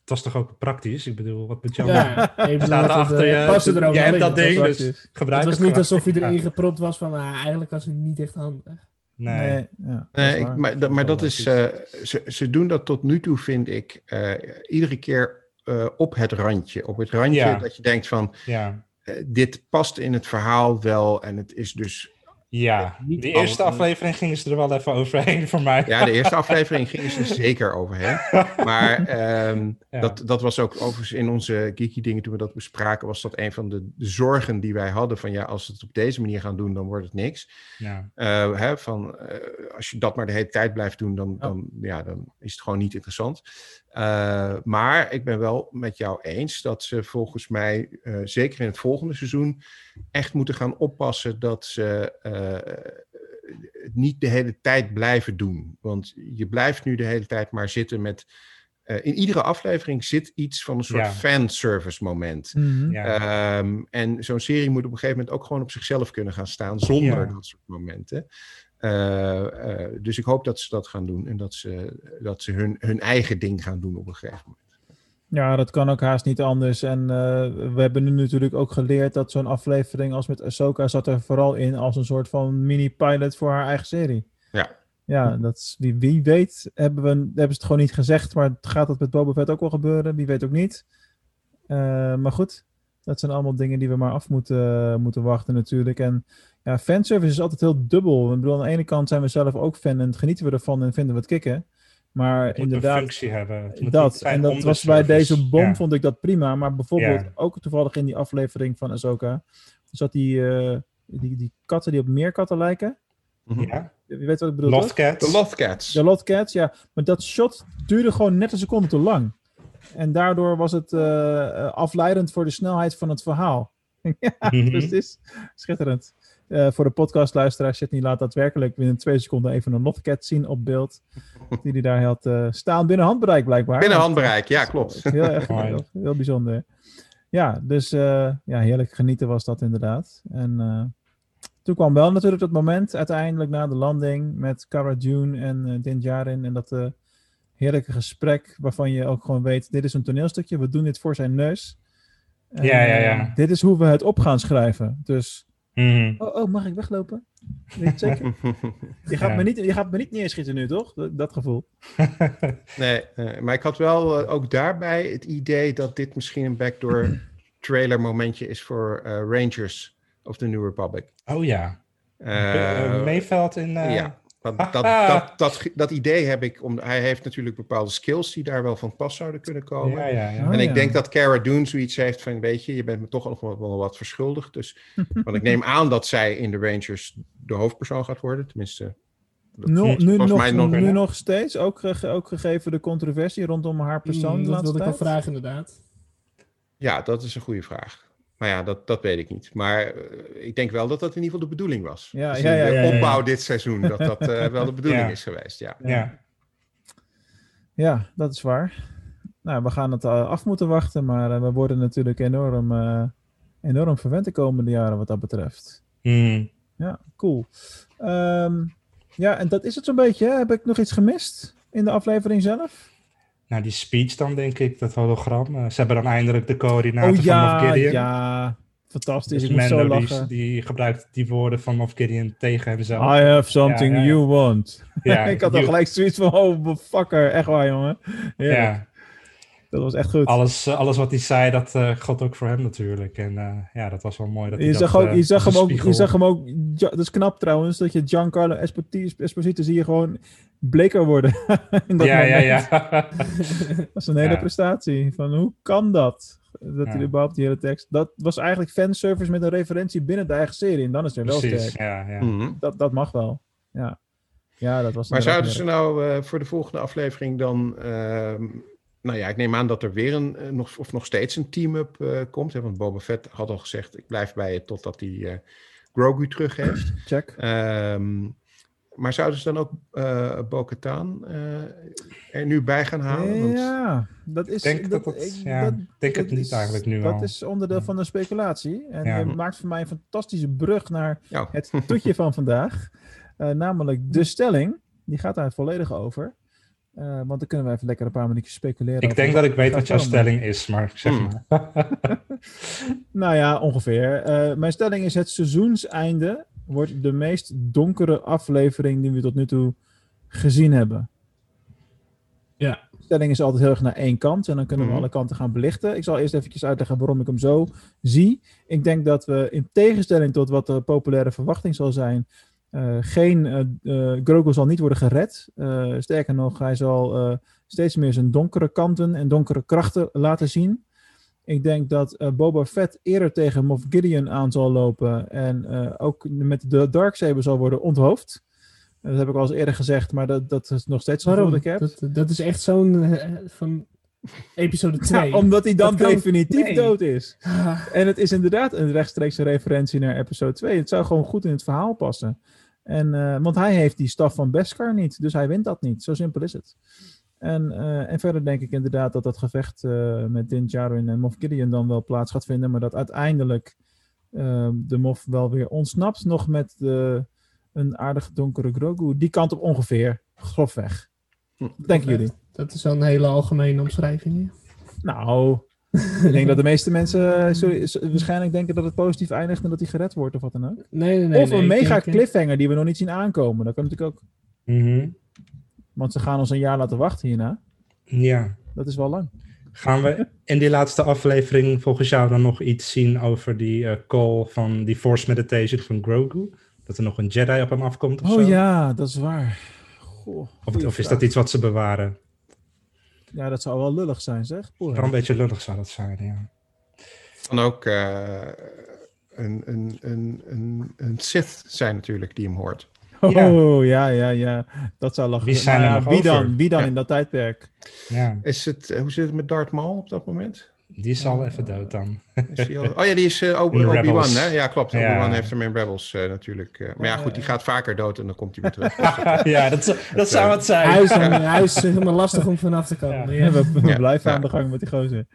Het was toch ook praktisch? Ik bedoel, wat moet je Ja, even Staat laten achter we- je. er ook Jij hebt dat ding, dus gebruik Het was het niet alsof je Ja. erin gepropt was van, ah, eigenlijk was het niet echt handig. Nee. Nee, ja, ik- maar, dat- maar dat is, eh, ze, ze doen dat tot nu toe, vind ik, eh, iedere keer eh, op het randje. Op het randje Ja. dat je denkt van, Ja. Eh, dit past in het verhaal wel en het is dus... Ja, de eerste alle- aflevering gingen ze er wel even overheen voor mij. Ja, de eerste aflevering ging ze er zeker overheen. Maar ehm, Ja. dat, dat was ook overigens in onze geeky dingen, toen we dat bespraken, was dat een van de, de zorgen die wij hadden. Van ja, als we het op deze manier gaan doen, dan wordt het niks. Ja. Eh, hè, van, eh, als je dat maar de hele tijd blijft doen, dan, dan, ja, dan is het gewoon niet interessant. Eh, maar ik ben wel met jou eens dat ze volgens mij, eh, zeker in het volgende seizoen, echt moeten gaan oppassen dat ze eh, het niet de hele tijd blijven doen. Want je blijft nu de hele tijd maar zitten met. eh, in iedere aflevering zit iets van een soort Ja. fanservice moment. Mhm. Ja. Ehm, en zo'n serie moet op een gegeven moment ook gewoon op zichzelf kunnen gaan staan zonder Ja. dat soort momenten. Eh, eh, dus ik hoop dat ze dat gaan doen en dat ze, dat ze hun, hun eigen ding gaan doen op een gegeven moment. Ja, dat kan ook haast niet anders. En eh, we hebben nu natuurlijk ook geleerd dat zo'n aflevering als met Ahsoka zat er vooral in als een soort van mini-pilot voor haar eigen serie. Ja. Ja, dat is, wie, wie weet hebben, we, hebben ze het gewoon niet gezegd, maar gaat dat met Boba Fett ook wel gebeuren? Wie weet ook niet. Eh, maar goed, dat zijn allemaal dingen die we maar af moeten, moeten wachten natuurlijk. En ja, fanservice is altijd heel dubbel. Ik bedoel, aan de ene kant zijn we zelf ook fan en genieten we ervan en vinden we het kicken. Maar inderdaad, een functie hebben. Dat. En dat was bij deze bom, Ja. vond ik dat prima. Maar bijvoorbeeld Ja. ook toevallig in die aflevering van Ahsoka. Zat die, eh, die, die katten die op meerkatten lijken. Ja. Je weet wat ik bedoel? Lothcats. De Lothcats. De Lotcats, ja. Maar dat shot duurde gewoon net een seconde te lang. En daardoor was het eh, eh, afleidend voor de snelheid van het verhaal. ja, Mhm. dus het is schitterend. Eh, voor de podcastluisteraar Sydney laat daadwerkelijk binnen twee seconden even een Lotcat zien op beeld. Die hij daar had eh, staan binnen handbereik blijkbaar. Binnen handbereik, ja, klopt. Heel, erg, Mooi. heel, heel bijzonder. Ja, dus eh, ja, heerlijk genieten was dat inderdaad. En eh, toen kwam wel natuurlijk dat moment uiteindelijk na de landing met Cara Dune en eh Din Djarin en dat eh, heerlijke gesprek waarvan je ook gewoon weet, dit is een toneelstukje, we doen dit voor zijn neus. En, Ja, ja, ja. dit is hoe we het op gaan schrijven. Dus, Mhm. oh, oh mag ik weglopen? Weet je zeker? Je gaat, Ja. me niet, je gaat me niet neerschieten nu, toch? Dat, dat gevoel. Nee, eh, maar ik had wel eh, ook daarbij het idee dat dit misschien een backdoor trailer momentje is voor eh, Rangers of the New Republic. Oh ja. Eh, Uh, Meeveld in... eh, ja, dat, dat, dat, dat, dat idee heb ik. Om, hij heeft natuurlijk bepaalde skills die daar wel van pas zouden kunnen komen. Ja, ja, ja. Oh, en ik ja. denk dat Cara Dune zoiets heeft van, weet je, je bent me toch nog wel, wel wat verschuldigd. Dus, want ik neem aan dat zij in de Rangers de hoofdpersoon gaat worden. Tenminste, dat Nu, nog, mij nog... nu nog steeds, ook, ge- ook gegeven de controversie rondom haar persoon. Mm, dat wilde ik tijd. vragen, inderdaad. Ja, dat is een goede vraag. Maar ja, dat, dat weet ik niet. Maar eh, ik denk wel dat dat in ieder geval de bedoeling was. Ja, Dus ja, in ja, de ja, ja, ja. opbouw dit seizoen, dat dat eh, wel de bedoeling Ja. is geweest. Ja. Ja. Ja, dat is waar. Nou, we gaan het eh, af moeten wachten, maar we worden natuurlijk enorm, eh, enorm verwend de komende jaren wat dat betreft. Mhm. Ja, cool. Ehm, ja, en dat is het zo'n beetje. hè? Heb ik nog iets gemist in de aflevering zelf? Nou, die speech dan, denk ik, dat hologram. Eh, ze hebben dan eindelijk de coördinaten Oh van Moff Gideon. ja. Fantastisch, Dus ik zo Mando die, lachen. die gebruikt die woorden van Moff Gideon tegen hemzelf. I have something Ja, ja, ja. you want. Ja, ik had dan gelijk zoiets van, oh fucker, echt waar jongen. Ja, Dat was echt goed. alles, eh, alles wat hij zei, dat eh god ook voor hem natuurlijk. En eh, ja, dat was wel mooi. Dat hij Je dat, zag, ook, je, zag als hem ook, je zag hem ook, ja, dat is knap trouwens, dat je Giancarlo Esposito, Esposito zie je gewoon bleker worden. in dat Ja, ja, ja. Dat is een hele Ja. prestatie. Van hoe kan dat? Dat hij überhaupt die hele tekst. Dat was eigenlijk fanservice met een referentie binnen de eigen serie. En dan is weer wel Precies, sterk. ja, ja. Mhm. Dat, dat mag wel. Ja, ja dat was Maar zouden ze nou eh, voor de volgende aflevering dan... ehm, nou ja, ik neem aan dat er weer een, eh, nog, of nog steeds een team-up eh, komt. Hè, want Boba Fett had al gezegd, ik blijf bij je totdat hij eh, Grogu terug heeft. Check. Ehm, maar zouden ze dan ook eh Bo-Katan eh, er nu bij gaan halen? Want- Ja, dat is... denk dat dat- ja, ik denk het dat niet is- eigenlijk nu Dat al. is onderdeel van de speculatie. En Ja. maakt voor mij een fantastische brug naar Ja. het toetje van vandaag. Eh, namelijk de stelling. Die gaat daar volledig over. Eh, want dan kunnen we even lekker een paar minuutjes speculeren. Ik denk dat ik weet wat jouw komen. stelling is, maar zeg Hmm. maar. Nou ja, ongeveer. Eh, mijn stelling is het seizoenseinde wordt de meest donkere aflevering die we tot nu toe gezien hebben. Ja. De stelling is altijd heel erg naar één kant en dan kunnen we Mhm. alle kanten gaan belichten. Ik zal eerst eventjes uitleggen waarom ik hem zo zie. Ik denk dat we in tegenstelling tot wat de populaire verwachting zal zijn, eh, geen eh, Grogu zal niet worden gered. Sterker nog, hij zal steeds meer zijn donkere kanten en donkere krachten laten zien. Ik denk dat Boba Fett eerder tegen Moff Gideon aan zal lopen en ook met de Darksaber zal worden onthoofd. Dat heb ik al eens eerder gezegd, maar dat, dat is nog steeds het gevoel dat ik heb. Dat, dat is echt zo'n van episode 2. Ja, omdat hij dan kan- definitief nee. dood is. Ah, En het is inderdaad een rechtstreekse referentie naar episode 2. Het zou gewoon goed in het verhaal passen. En, eh, want hij heeft die staf van Beskar niet, dus hij wint dat niet. Zo simpel is het. En, eh, en verder denk ik inderdaad dat dat gevecht eh, met Din Djarin en Moff Gideon dan wel plaats gaat vinden, maar dat uiteindelijk de Moff wel weer ontsnapt, nog met de, een aardige donkere Grogu. Die kant op ongeveer, grofweg. Denken jullie? dat is wel een hele algemene omschrijving. Nou, ik denk dat de meeste mensen eh, sorry, s- waarschijnlijk denken dat het positief eindigt en dat hij gered wordt of wat dan ook. Nee, nee, nee. of een mega denk, eh, cliffhanger die we nog niet zien aankomen. Dat kan natuurlijk ook. Mhm. Want ze gaan ons een jaar laten wachten hierna. Ja. Dat is wel lang. Gaan we in die laatste aflevering volgens jou dan nog iets zien over die eh, call van die Force Meditation van Grogu? Dat er nog een Jedi op hem afkomt of zo? Oh ja, dat is waar. Goh, Of, is dat iets wat ze bewaren? Ja, dat zou wel lullig zijn, zeg. Wel een beetje lullig zou dat zijn, ja. kan ook eh, een, een, een, een, een Sith zijn natuurlijk die hem hoort. Oh, ja, ja, ja. Dat zou lachen. Wie zijn Maar er ja, nog wie over? dan? Wie dan Ja. in dat tijdperk? ja. Is het, eh, hoe zit het met Darth Maul op dat moment? Die is al even dood dan. Al- Oh ja, die is In Obi-Wan, hè? Ja, klopt. Ja. Obi-Wan heeft hem in Rebels eh, natuurlijk. eh, maar ja, goed, die gaat vaker dood en dan komt hij weer terug. ja, dat, zou- dat zou het zijn. Hij is, hij is helemaal lastig om vanaf te komen. Ja. Ja. we we Ja, blijven ja. aan de gang met die gozer.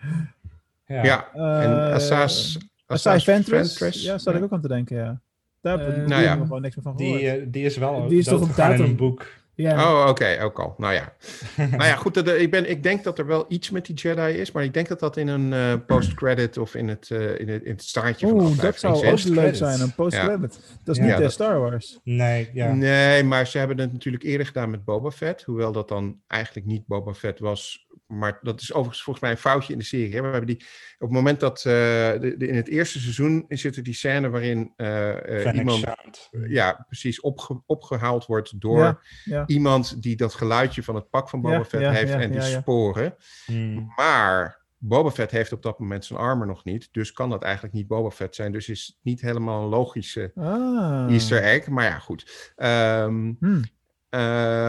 Ja. ja, en Assas... Assas Ventress? Ventress? Ja, zat ik ook aan te denken, ja. Daar heb Eh, ik Nou gewoon niks meer van gehoord. Die, die is wel Die is toch op in een boek. Ja. Oh, oké, ook al. Nou ja. nou ja, goed. dat- ik, ben, ik denk dat er wel iets met die Jedi is, maar ik denk dat dat in een eh, post-credit of in het, eh, in het, in het staartje van de Oeh, dat zou ook leuk zijn, een post-credit. Dat is Ja, niet de dat- Star Wars. Nee, ja. Nee, maar ze hebben het natuurlijk eerder gedaan met Boba Fett. Hoewel dat dan eigenlijk niet Boba Fett was. Maar dat is overigens volgens mij een foutje in de serie. Hè? We hebben die, op het moment dat eh, de, de- in het eerste seizoen zit er die scène waarin eh, eh, iemand ja, precies opge- opgehaald wordt door Ja, ja. iemand die dat geluidje van het pak van Boba Ja, Fett ja, heeft ja, en die sporen. Hmm. Maar Boba Fett heeft op dat moment zijn armor nog niet. Dus kan dat eigenlijk niet Boba Fett zijn. Dus is het niet helemaal een logische Ah. Easter egg. Maar ja, goed. Ehm, Hmm. Eh,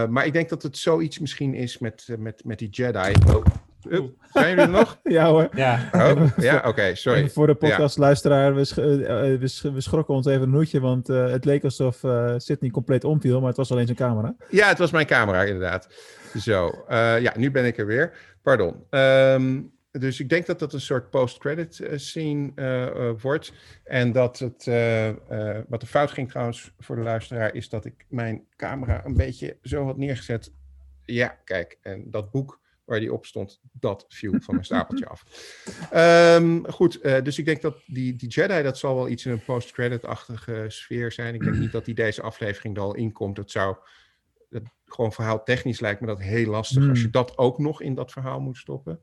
maar ik denk dat het zoiets misschien is met, eh, met, met die Jedi. Oh. Up, zijn jullie er nog? Ja hoor. Ja. Oh, ja, oké, sorry. Even voor de podcastluisteraar, we, sch- eh, we, sch- we schrokken ons even een hoedje, want eh, het leek alsof eh Sydney compleet omviel, maar het was alleen zijn camera. Ja, het was mijn camera, inderdaad. Zo, eh, ja, nu ben ik er weer. Pardon. Ehm, dus ik denk dat dat een soort post-credit eh, scene eh, eh, wordt. En dat het, wat er fout ging trouwens voor de luisteraar, is dat ik mijn camera een beetje zo had neergezet. Ja, kijk, en dat boek waar die op stond, dat viel van mijn stapeltje af. Ehm, goed, dus ik denk dat die, die Jedi, dat zal wel iets in een post-credit-achtige sfeer zijn. Ik denk niet dat die deze aflevering er al in komt. Dat zou het, gewoon verhaal technisch lijkt me dat heel lastig Hmm. als je dat ook nog in dat verhaal moet stoppen.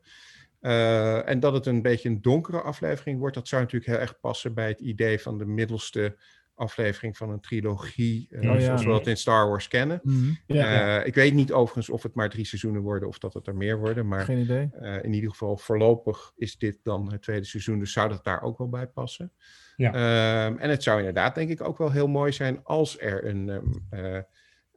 Eh, en dat het een beetje een donkere aflevering wordt, dat zou natuurlijk heel erg passen bij het idee van de middelste aflevering van een trilogie, eh, Oh ja. zoals we dat in Star Wars kennen. Ja. Eh, ik weet niet overigens of het maar drie seizoenen worden of dat het er meer worden, maar Geen idee. in ieder geval voorlopig is dit dan het tweede seizoen, dus zou dat daar ook wel bij passen. Ja. Ehm, en het zou inderdaad denk ik ook wel heel mooi zijn als er een, ehm,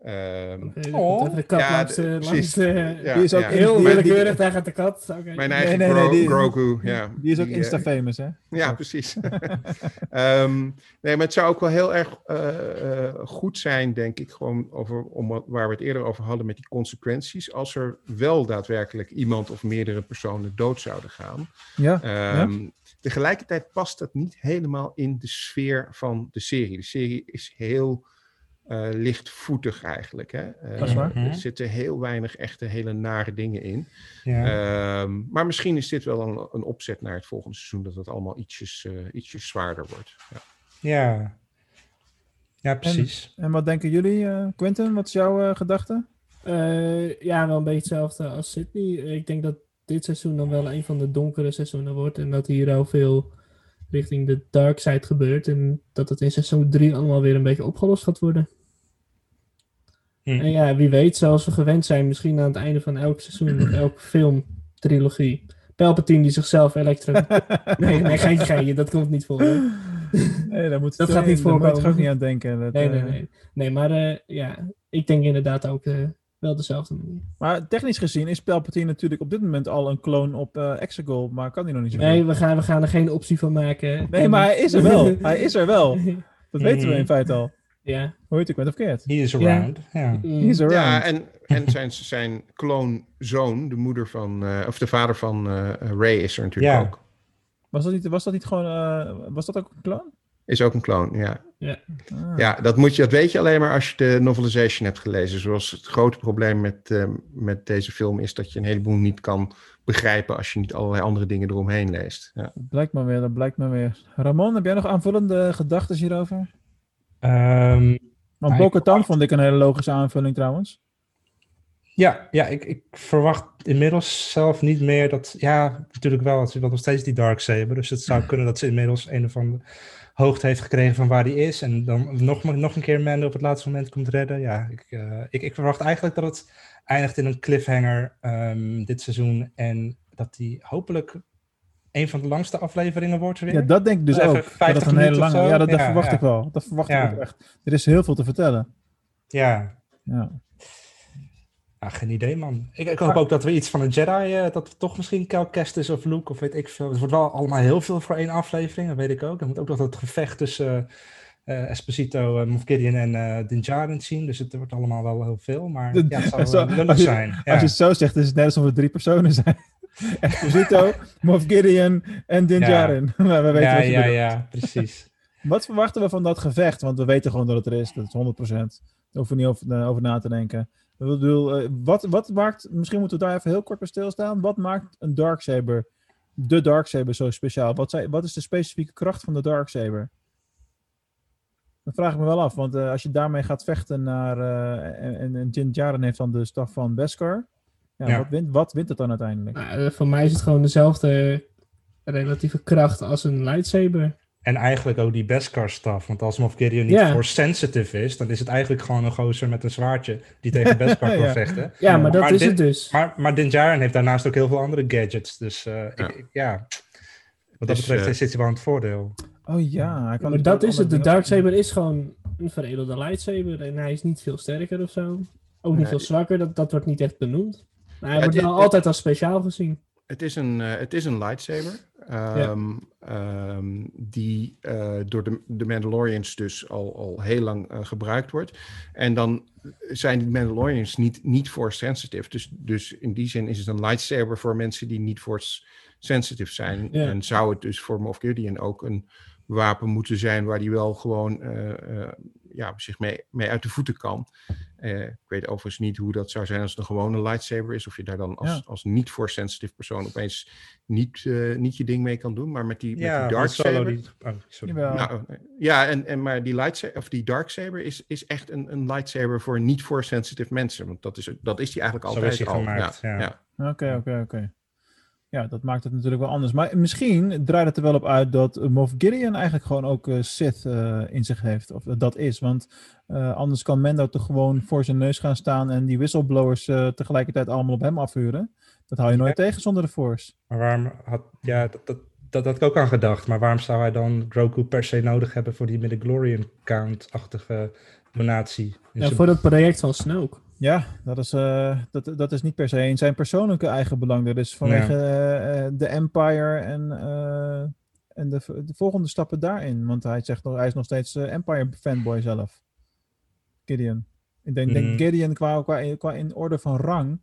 eh, Ehm, Oh. de kat Ja, langs, de-. Ja, Die is ook ja. Heel willekeurig, daar gaat de kat. Mijn eigen nee, die- Grogu, ja. Die is ook eh, Insta-famous, hè? Ja, precies. Ehm, nee, maar het zou ook wel heel erg eh, eh, goed zijn, denk ik, gewoon over, om wat, waar we het eerder over hadden met die consequenties, als er wel daadwerkelijk iemand of meerdere personen dood zouden gaan. Ja. Ehm, Tegelijkertijd past dat niet helemaal in de sfeer van de serie. De serie is heel eh, lichtvoetig eigenlijk. Hè? Eh, Dat is waar. Er zitten heel weinig echte hele nare dingen in. Ja. Ehm, maar misschien is dit wel een, een opzet naar het volgende seizoen, dat het allemaal ietsjes, eh, ietsjes zwaarder wordt. Ja. ja. Ja, precies. En wat denken jullie, eh, Quentin? Wat is jouw gedachte? Eh, ja, wel een beetje hetzelfde als Sydney. Ik denk dat dit seizoen dan wel een van de donkere seizoenen wordt. En dat hier al veel richting de dark side gebeurt. En dat het in seizoen 3 allemaal weer een beetje opgelost gaat worden. Hm. En ja, wie weet, zoals we gewend zijn, misschien aan het einde van elk seizoen elke film, trilogie. Palpatine die zichzelf elektro... nee, nee, geintje, geintje, dat komt niet voor. Nee, daar moet Dat gaat niet daar moet je voorkomen. ook niet aan denken. Dat, Nee, nee, eh, nee. Nee, maar eh, ja, ik denk inderdaad ook eh, wel dezelfde manier. Maar technisch gezien is Palpatine natuurlijk op dit moment al een kloon op eh Exegol, maar kan hij nog niet zo Nee, we gaan, we gaan er geen optie van maken. Nee, maar hij is er wel. hij is er wel. Dat weten we in feite al. Ja. Hoe heet ik, of Keert? He is around. Ja. Mm. He's around. Ja, en, en zijn, zijn kloonzoon, de moeder van, eh, of de vader van eh Ray is er natuurlijk Ja. ook. Was dat niet, was dat niet gewoon, eh, was dat ook een kloon? Is ook een kloon, ja. Ja. Ah. Ja, dat, moet je, dat weet je alleen maar als je de novelization hebt gelezen. Zoals het grote probleem met, eh, met deze film is dat je een heleboel niet kan begrijpen als je niet allerlei andere dingen eromheen leest. Ja. Dat blijkt maar weer, dat blijkt maar weer. Ramon, heb jij nog aanvullende gedachten hierover? Ehm, Want Bo-Katan vond ik een hele logische aanvulling trouwens. Ja, ja ik, ik verwacht inmiddels zelf niet meer dat... Ja, natuurlijk wel. Ze wil nog steeds die Darksaber. Dus het zou kunnen dat ze inmiddels een of andere hoogte heeft gekregen van waar die is. En dan nog, nog een keer Mando op het laatste moment komt redden. Ja, ik, eh, ik, ik verwacht eigenlijk dat het eindigt in een cliffhanger ehm, dit seizoen. En dat die hopelijk een van de langste afleveringen wordt weer. Ja, dat denk ik dus Even ook. Dat 50 het een hele lange. Ja, dat, dat Ja, verwacht ja. ik wel. Dat verwacht Ja. ik ook echt. Er is heel veel te vertellen. Ja, Ja. Ja, geen idee, man. Ik, ik hoop ook dat we iets van een Jedi, eh, dat we toch misschien Cal Kestis of Luke of weet ik veel. Het wordt wel allemaal heel veel voor één aflevering, dat weet ik ook. Er moet ook nog het gevecht tussen eh, Esposito, eh, Moff Gideon en eh Din Djarin zien. Dus het wordt allemaal wel heel veel, maar ja, het zal Zo, wel als, zijn. Ja. als je het zo zegt, is het net alsof er drie personen zijn. Esposito, Moff Gideon en Din Ja. Djarin. Maar we weten ja, wat je ja, bedoelt. ja, precies. Wat verwachten we van dat gevecht? Want we weten gewoon dat het er is. Dat is 100%. Hoeven niet over, eh, over na te denken. Ik bedoel, eh, wat, wat maakt, misschien moeten we daar even heel kort bij stilstaan. Wat maakt een Darksaber, de Darksaber zo speciaal? Wat, zijn, wat is de specifieke kracht van de Darksaber? Dat vraag ik me wel af, want eh, als je daarmee gaat vechten naar, en, en, en Jin Djarin heeft dan de staf van Beskar. Ja, Ja. Wat, wint, wat wint het dan uiteindelijk? Nou, voor mij is het gewoon dezelfde relatieve kracht als een lightsaber. En eigenlijk ook die Beskar-staf. Want als Moff Gideon niet Ja. force sensitive is, dan is het eigenlijk gewoon een gozer met een zwaardje die tegen Beskar kan Ja. vechten. Ja, maar dat Maar is het dus. Maar, maar Din Djarin heeft daarnaast ook heel veel andere gadgets. Dus eh, Ja. Ik, ik- ja, wat dat Dus, betreft eh, zit hij wel aan het voordeel. Oh ja, hij kan maar dat is het. De Darksaber is gewoon een veredelde lightsaber. En hij is niet veel sterker of zo. Ook niet Nee. veel zwakker. Dat, dat wordt niet echt benoemd. Maar hij Ja, wordt het- wel het- altijd als speciaal gezien. Het is een, eh, het is een lightsaber. Ehm, ehm, die eh, door de, de Mandalorians dus al, al heel lang eh, gebruikt wordt. En dan zijn die Mandalorians niet, niet force sensitive. Dus, dus in die zin is het een lightsaber voor mensen die niet force sensitive zijn. Ja. En zou het dus voor Moff Gideon ook een wapen moeten zijn waar die wel gewoon eh, ja, zich mee, mee uit de voeten kan. Eh, ik weet overigens niet hoe dat zou zijn als het een gewone lightsaber is. Of je daar dan als, Ja. als niet force sensitive persoon opeens niet, eh, niet je ding mee kan doen. Maar met die, met Ja, die Han dark Solo saber. die- oh, sorry. Nou, ja, en, en maar die, lightsaber, of die darksaber is, is echt een, een lightsaber voor niet force sensitive mensen. Want dat is, dat is die eigenlijk Zo altijd is hij al. gemaakt, ja. ja. Oké, oké, oké. Ja, dat maakt het natuurlijk wel anders. Maar misschien draait het er wel op uit dat Moff Gideon eigenlijk gewoon ook eh, Sith eh, in zich heeft. Of dat is. Want eh, anders kan Mendo toch gewoon voor zijn neus gaan staan en die whistleblowers eh, tegelijkertijd allemaal op hem afvuren. Dat hou je nooit tegen zonder de Force. Maar waarom had... Ja, dat, dat, dat had ik ook aan gedacht. Maar waarom zou hij dan Grogu per se nodig hebben voor die midichlorian count-achtige donatie. Ja, voor het project van Snoke. Ja, dat is, eh, dat, dat is niet per se in zijn persoonlijke eigen belang. Dat is vanwege eh, eh, de Empire en, en de, de volgende stappen daarin. Want hij zegt nog, hij is nog steeds Empire fanboy zelf. Gideon. Ik denk, denk Mhm. Gideon qua, qua, qua in orde van rang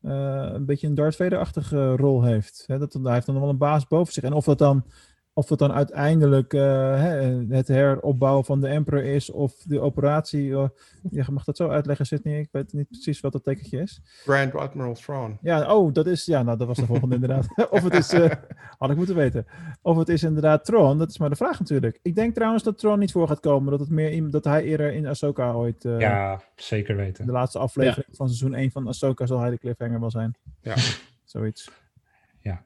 een beetje een Darth Vader-achtige rol heeft. Hè, dat, hij heeft dan nog wel een baas boven zich. En of dat dan, of dat dan uiteindelijk eh, hè, het heropbouwen van de Emperor is of de operatie. eh, je mag dat zo uitleggen, Sidney. Ik weet niet precies wat dat tekentje is. Grand Admiral Thrawn. Ja, oh, dat is, ja, nou, dat was de volgende inderdaad. of het is, eh, had ik moeten weten. Of het is inderdaad Tron, dat is maar de vraag natuurlijk. Ik denk trouwens dat Tron niet voor gaat komen. Dat, het meer, dat hij eerder in Ahsoka ooit, eh, ja, zeker weten. de laatste aflevering van seizoen 1 van Ahsoka zal hij de cliffhanger wel zijn. Ja. Zoiets. Ja.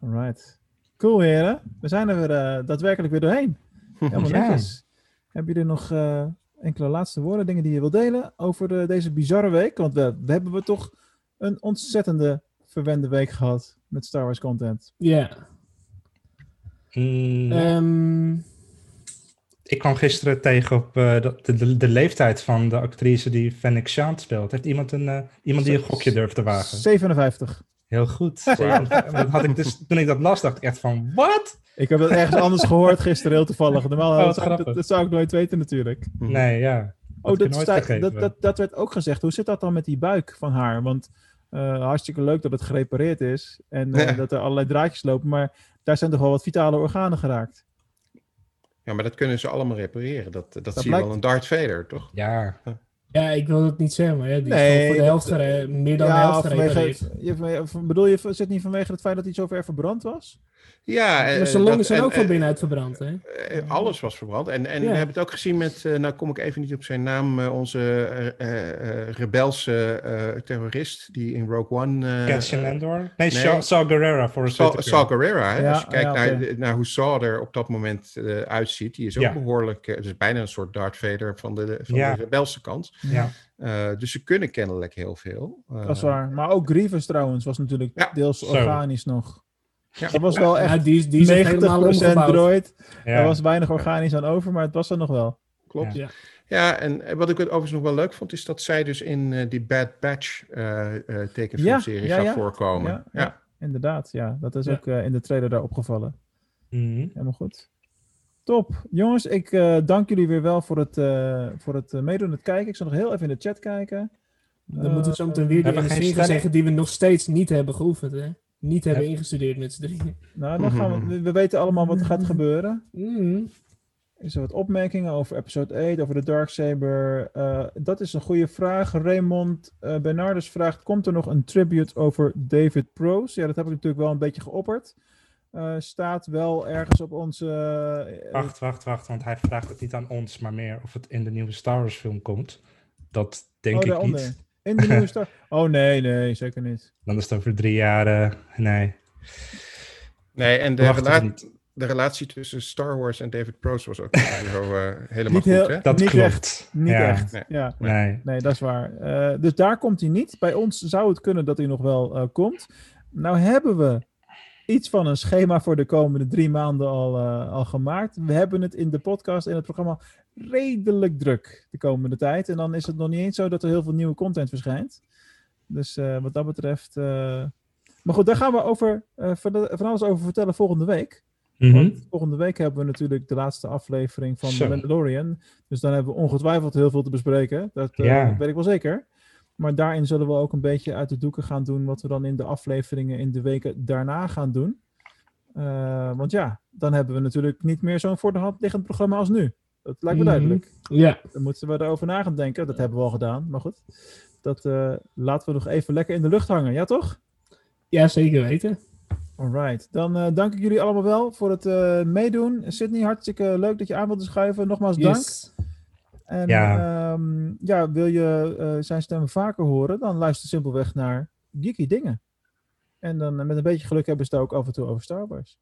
Alright. Cool heren. We zijn er weer eh, daadwerkelijk weer doorheen. Helemaal Ja. netjes. Hebben jullie nog eh, enkele laatste woorden, dingen die je wilt delen over de, deze bizarre week? Want we, we hebben we toch een ontzettende verwende week gehad met Star Wars content. Ja. Mm, Ehm, ik kwam gisteren tegen op eh, de, de, de leeftijd van de actrice die Fennec Shand speelt. Heeft iemand een, eh, iemand die een gokje durft te wagen? 57. Heel goed. dat had ik dus, toen ik dat las, dacht ik echt van, wat? Ik heb dat ergens anders gehoord gisteren, heel toevallig. Normaal Oh, dat, dat, zou ik nooit weten natuurlijk. Nee, ja. Oh, dat, sta- dat, dat, dat werd ook gezegd. Hoe zit dat dan met die buik van haar? Want eh, hartstikke leuk dat het gerepareerd is en eh, Ja. dat er allerlei draadjes lopen, maar daar zijn toch wel wat vitale organen geraakt. Ja, maar dat kunnen ze allemaal repareren. Dat, dat, zie je wel een Darth Vader, toch? Ja, ja, ik wil het niet zeggen, maar ja, die is Nee, gewoon voor de dat- helft gere- meer dan de helft gerepareerd. bedoel je, zit niet vanwege het feit dat hij zo ver verbrand was? Ja, eh, Maar zijn longen dat- zijn en- ook van en- binnenuit verbrand, hè? eh, alles was verbrand. En, en Ja. we hebben het ook gezien met, eh, nou kom ik even niet op zijn naam, eh, onze eh, eh, eh, rebelse eh, terrorist die in Rogue One... eh, Cassian eh, Andor? Nee, nee. Saw, Gerrera voor een Saw, Twitter Saw girl. Gerrera, hè? Ja, als je kijkt ja, naar, naar hoe Saw er op dat moment eh, uitziet, die is ook Ja. behoorlijk, eh, het is bijna een soort Darth Vader van de, van Ja. de rebelse kant. Ja. Eh, dus ze kunnen kennelijk heel veel. Eh, Dat is waar. Maar ook Grievous trouwens was natuurlijk Ja, deels zo. organisch nog. Ja. Dat was wel echt Ja, die, die is echt 90% helemaal omgebouwd. droid. Ja. Er was weinig organisch aan over, maar het was er nog wel. Klopt. Ja. Ja, en wat ik overigens nog wel leuk vond, is dat zij dus in eh, die Bad Batch eh eh tekenfilmserie Ja, ja, gaat ja. voorkomen. Ja, Ja, ja. Inderdaad, ja. Dat is Ja. ook eh, in de trailer daar opgevallen. Mhm. Helemaal goed. Top. Jongens, ik eh, dank jullie weer wel voor het, eh, voor het meedoen, het kijken. Ik zal nog heel even in de chat kijken. Dan moeten we zo meteen weer die hebben we ene geen zin gaan zeggen die we nog steeds niet hebben geoefend, hè? Niet hebben Heb- ingestudeerd met z'n drieën. Nou, dan gaan we, we- we weten allemaal wat er gaat gebeuren. Mhm. Is er wat opmerkingen over episode 8, over de Darksaber? Eh dat is een goede vraag. Raymond eh, Bernardus vraagt, komt er nog een tribute over David Prose? Ja, dat heb ik natuurlijk wel een beetje geopperd. Eh, staat wel ergens op onze... Wacht, wacht, wacht, want hij vraagt het niet aan ons, maar meer of het in de nieuwe Star Wars film komt. Dat denk oh, ik daaronder. niet. In de nieuwe Star... Oh nee, nee, zeker niet. Dan is het over drie jaar, eh, nee. Nee, en de, rela- de relatie tussen Star Wars en David Prowse was ook niet zo eh, helemaal Niet goed, heel- hè? Dat Niet klopt. echt. Niet ja. echt. Nee. Ja. Nee. Nee, dat is waar. Eh, dus daar komt hij niet. Bij ons zou het kunnen dat hij nog wel eh, komt. Nou hebben we iets van een schema voor de komende drie maanden al, eh, al gemaakt. We hebben het in de podcast, in het programma, redelijk druk de komende tijd. En dan is het nog niet eens zo dat er heel veel nieuwe content verschijnt. Dus eh, wat dat betreft... eh, Maar goed, daar gaan we over, van, alles over vertellen volgende week. Mhm. Want volgende week hebben we natuurlijk de laatste aflevering van. The Mandalorian. Dus dan hebben we ongetwijfeld heel veel te bespreken. Dat Ja. weet ik wel zeker. Maar daarin zullen we ook een beetje uit de doeken gaan doen wat we dan in de afleveringen in de weken daarna gaan doen. Eh, want ja, dan hebben we natuurlijk niet meer zo'n voor de hand liggend programma als nu. Dat lijkt me Mhm. duidelijk. Ja, Dan moeten we erover na gaan denken. Dat hebben we al gedaan, maar goed. Dat eh, laten we nog even lekker in de lucht hangen, ja toch? ja, zeker weten. Alright, dan eh, dank ik jullie allemaal wel voor het meedoen. Sydney, hartstikke leuk dat je aan wilde schuiven. Nogmaals dank. En Ja. ehm, ja, wil je eh, zijn stem vaker horen, dan luister simpelweg naar Geeky Dingen. En dan eh, met een beetje geluk hebben ze het ook af en toe over Star Wars.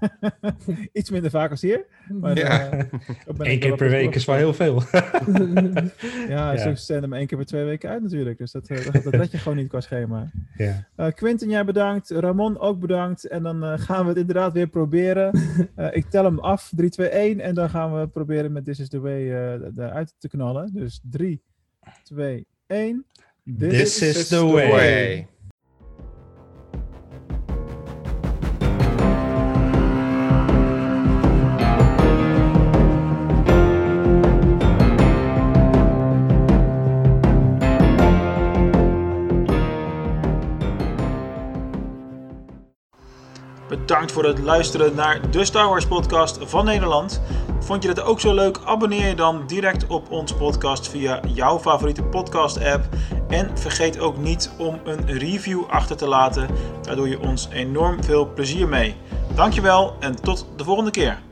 Iets minder vaak als hier. Maar, Ja. eh, Eén keer per week is wel heel veel. Ja, Ja. ze zenden hem één keer per twee weken uit natuurlijk. Dus dat, eh, dat, dat red je gewoon niet qua schema. ja. Eh, Quinten, jij bedankt. Ramon ook bedankt. En dan eh, gaan we het inderdaad weer proberen. Eh, ik tel hem af. 3, 2, 1. En dan gaan we proberen met This is the Way eh, eruit te knallen. Dus 3, 2, 1. This is the way. Bedankt voor het luisteren naar de Star Wars podcast van Nederland. Vond je dit ook zo leuk? Abonneer je dan direct op onze podcast via jouw favoriete podcast app. En vergeet ook niet om een review achter te laten. Daar doe je ons enorm veel plezier mee. Dankjewel en tot de volgende keer.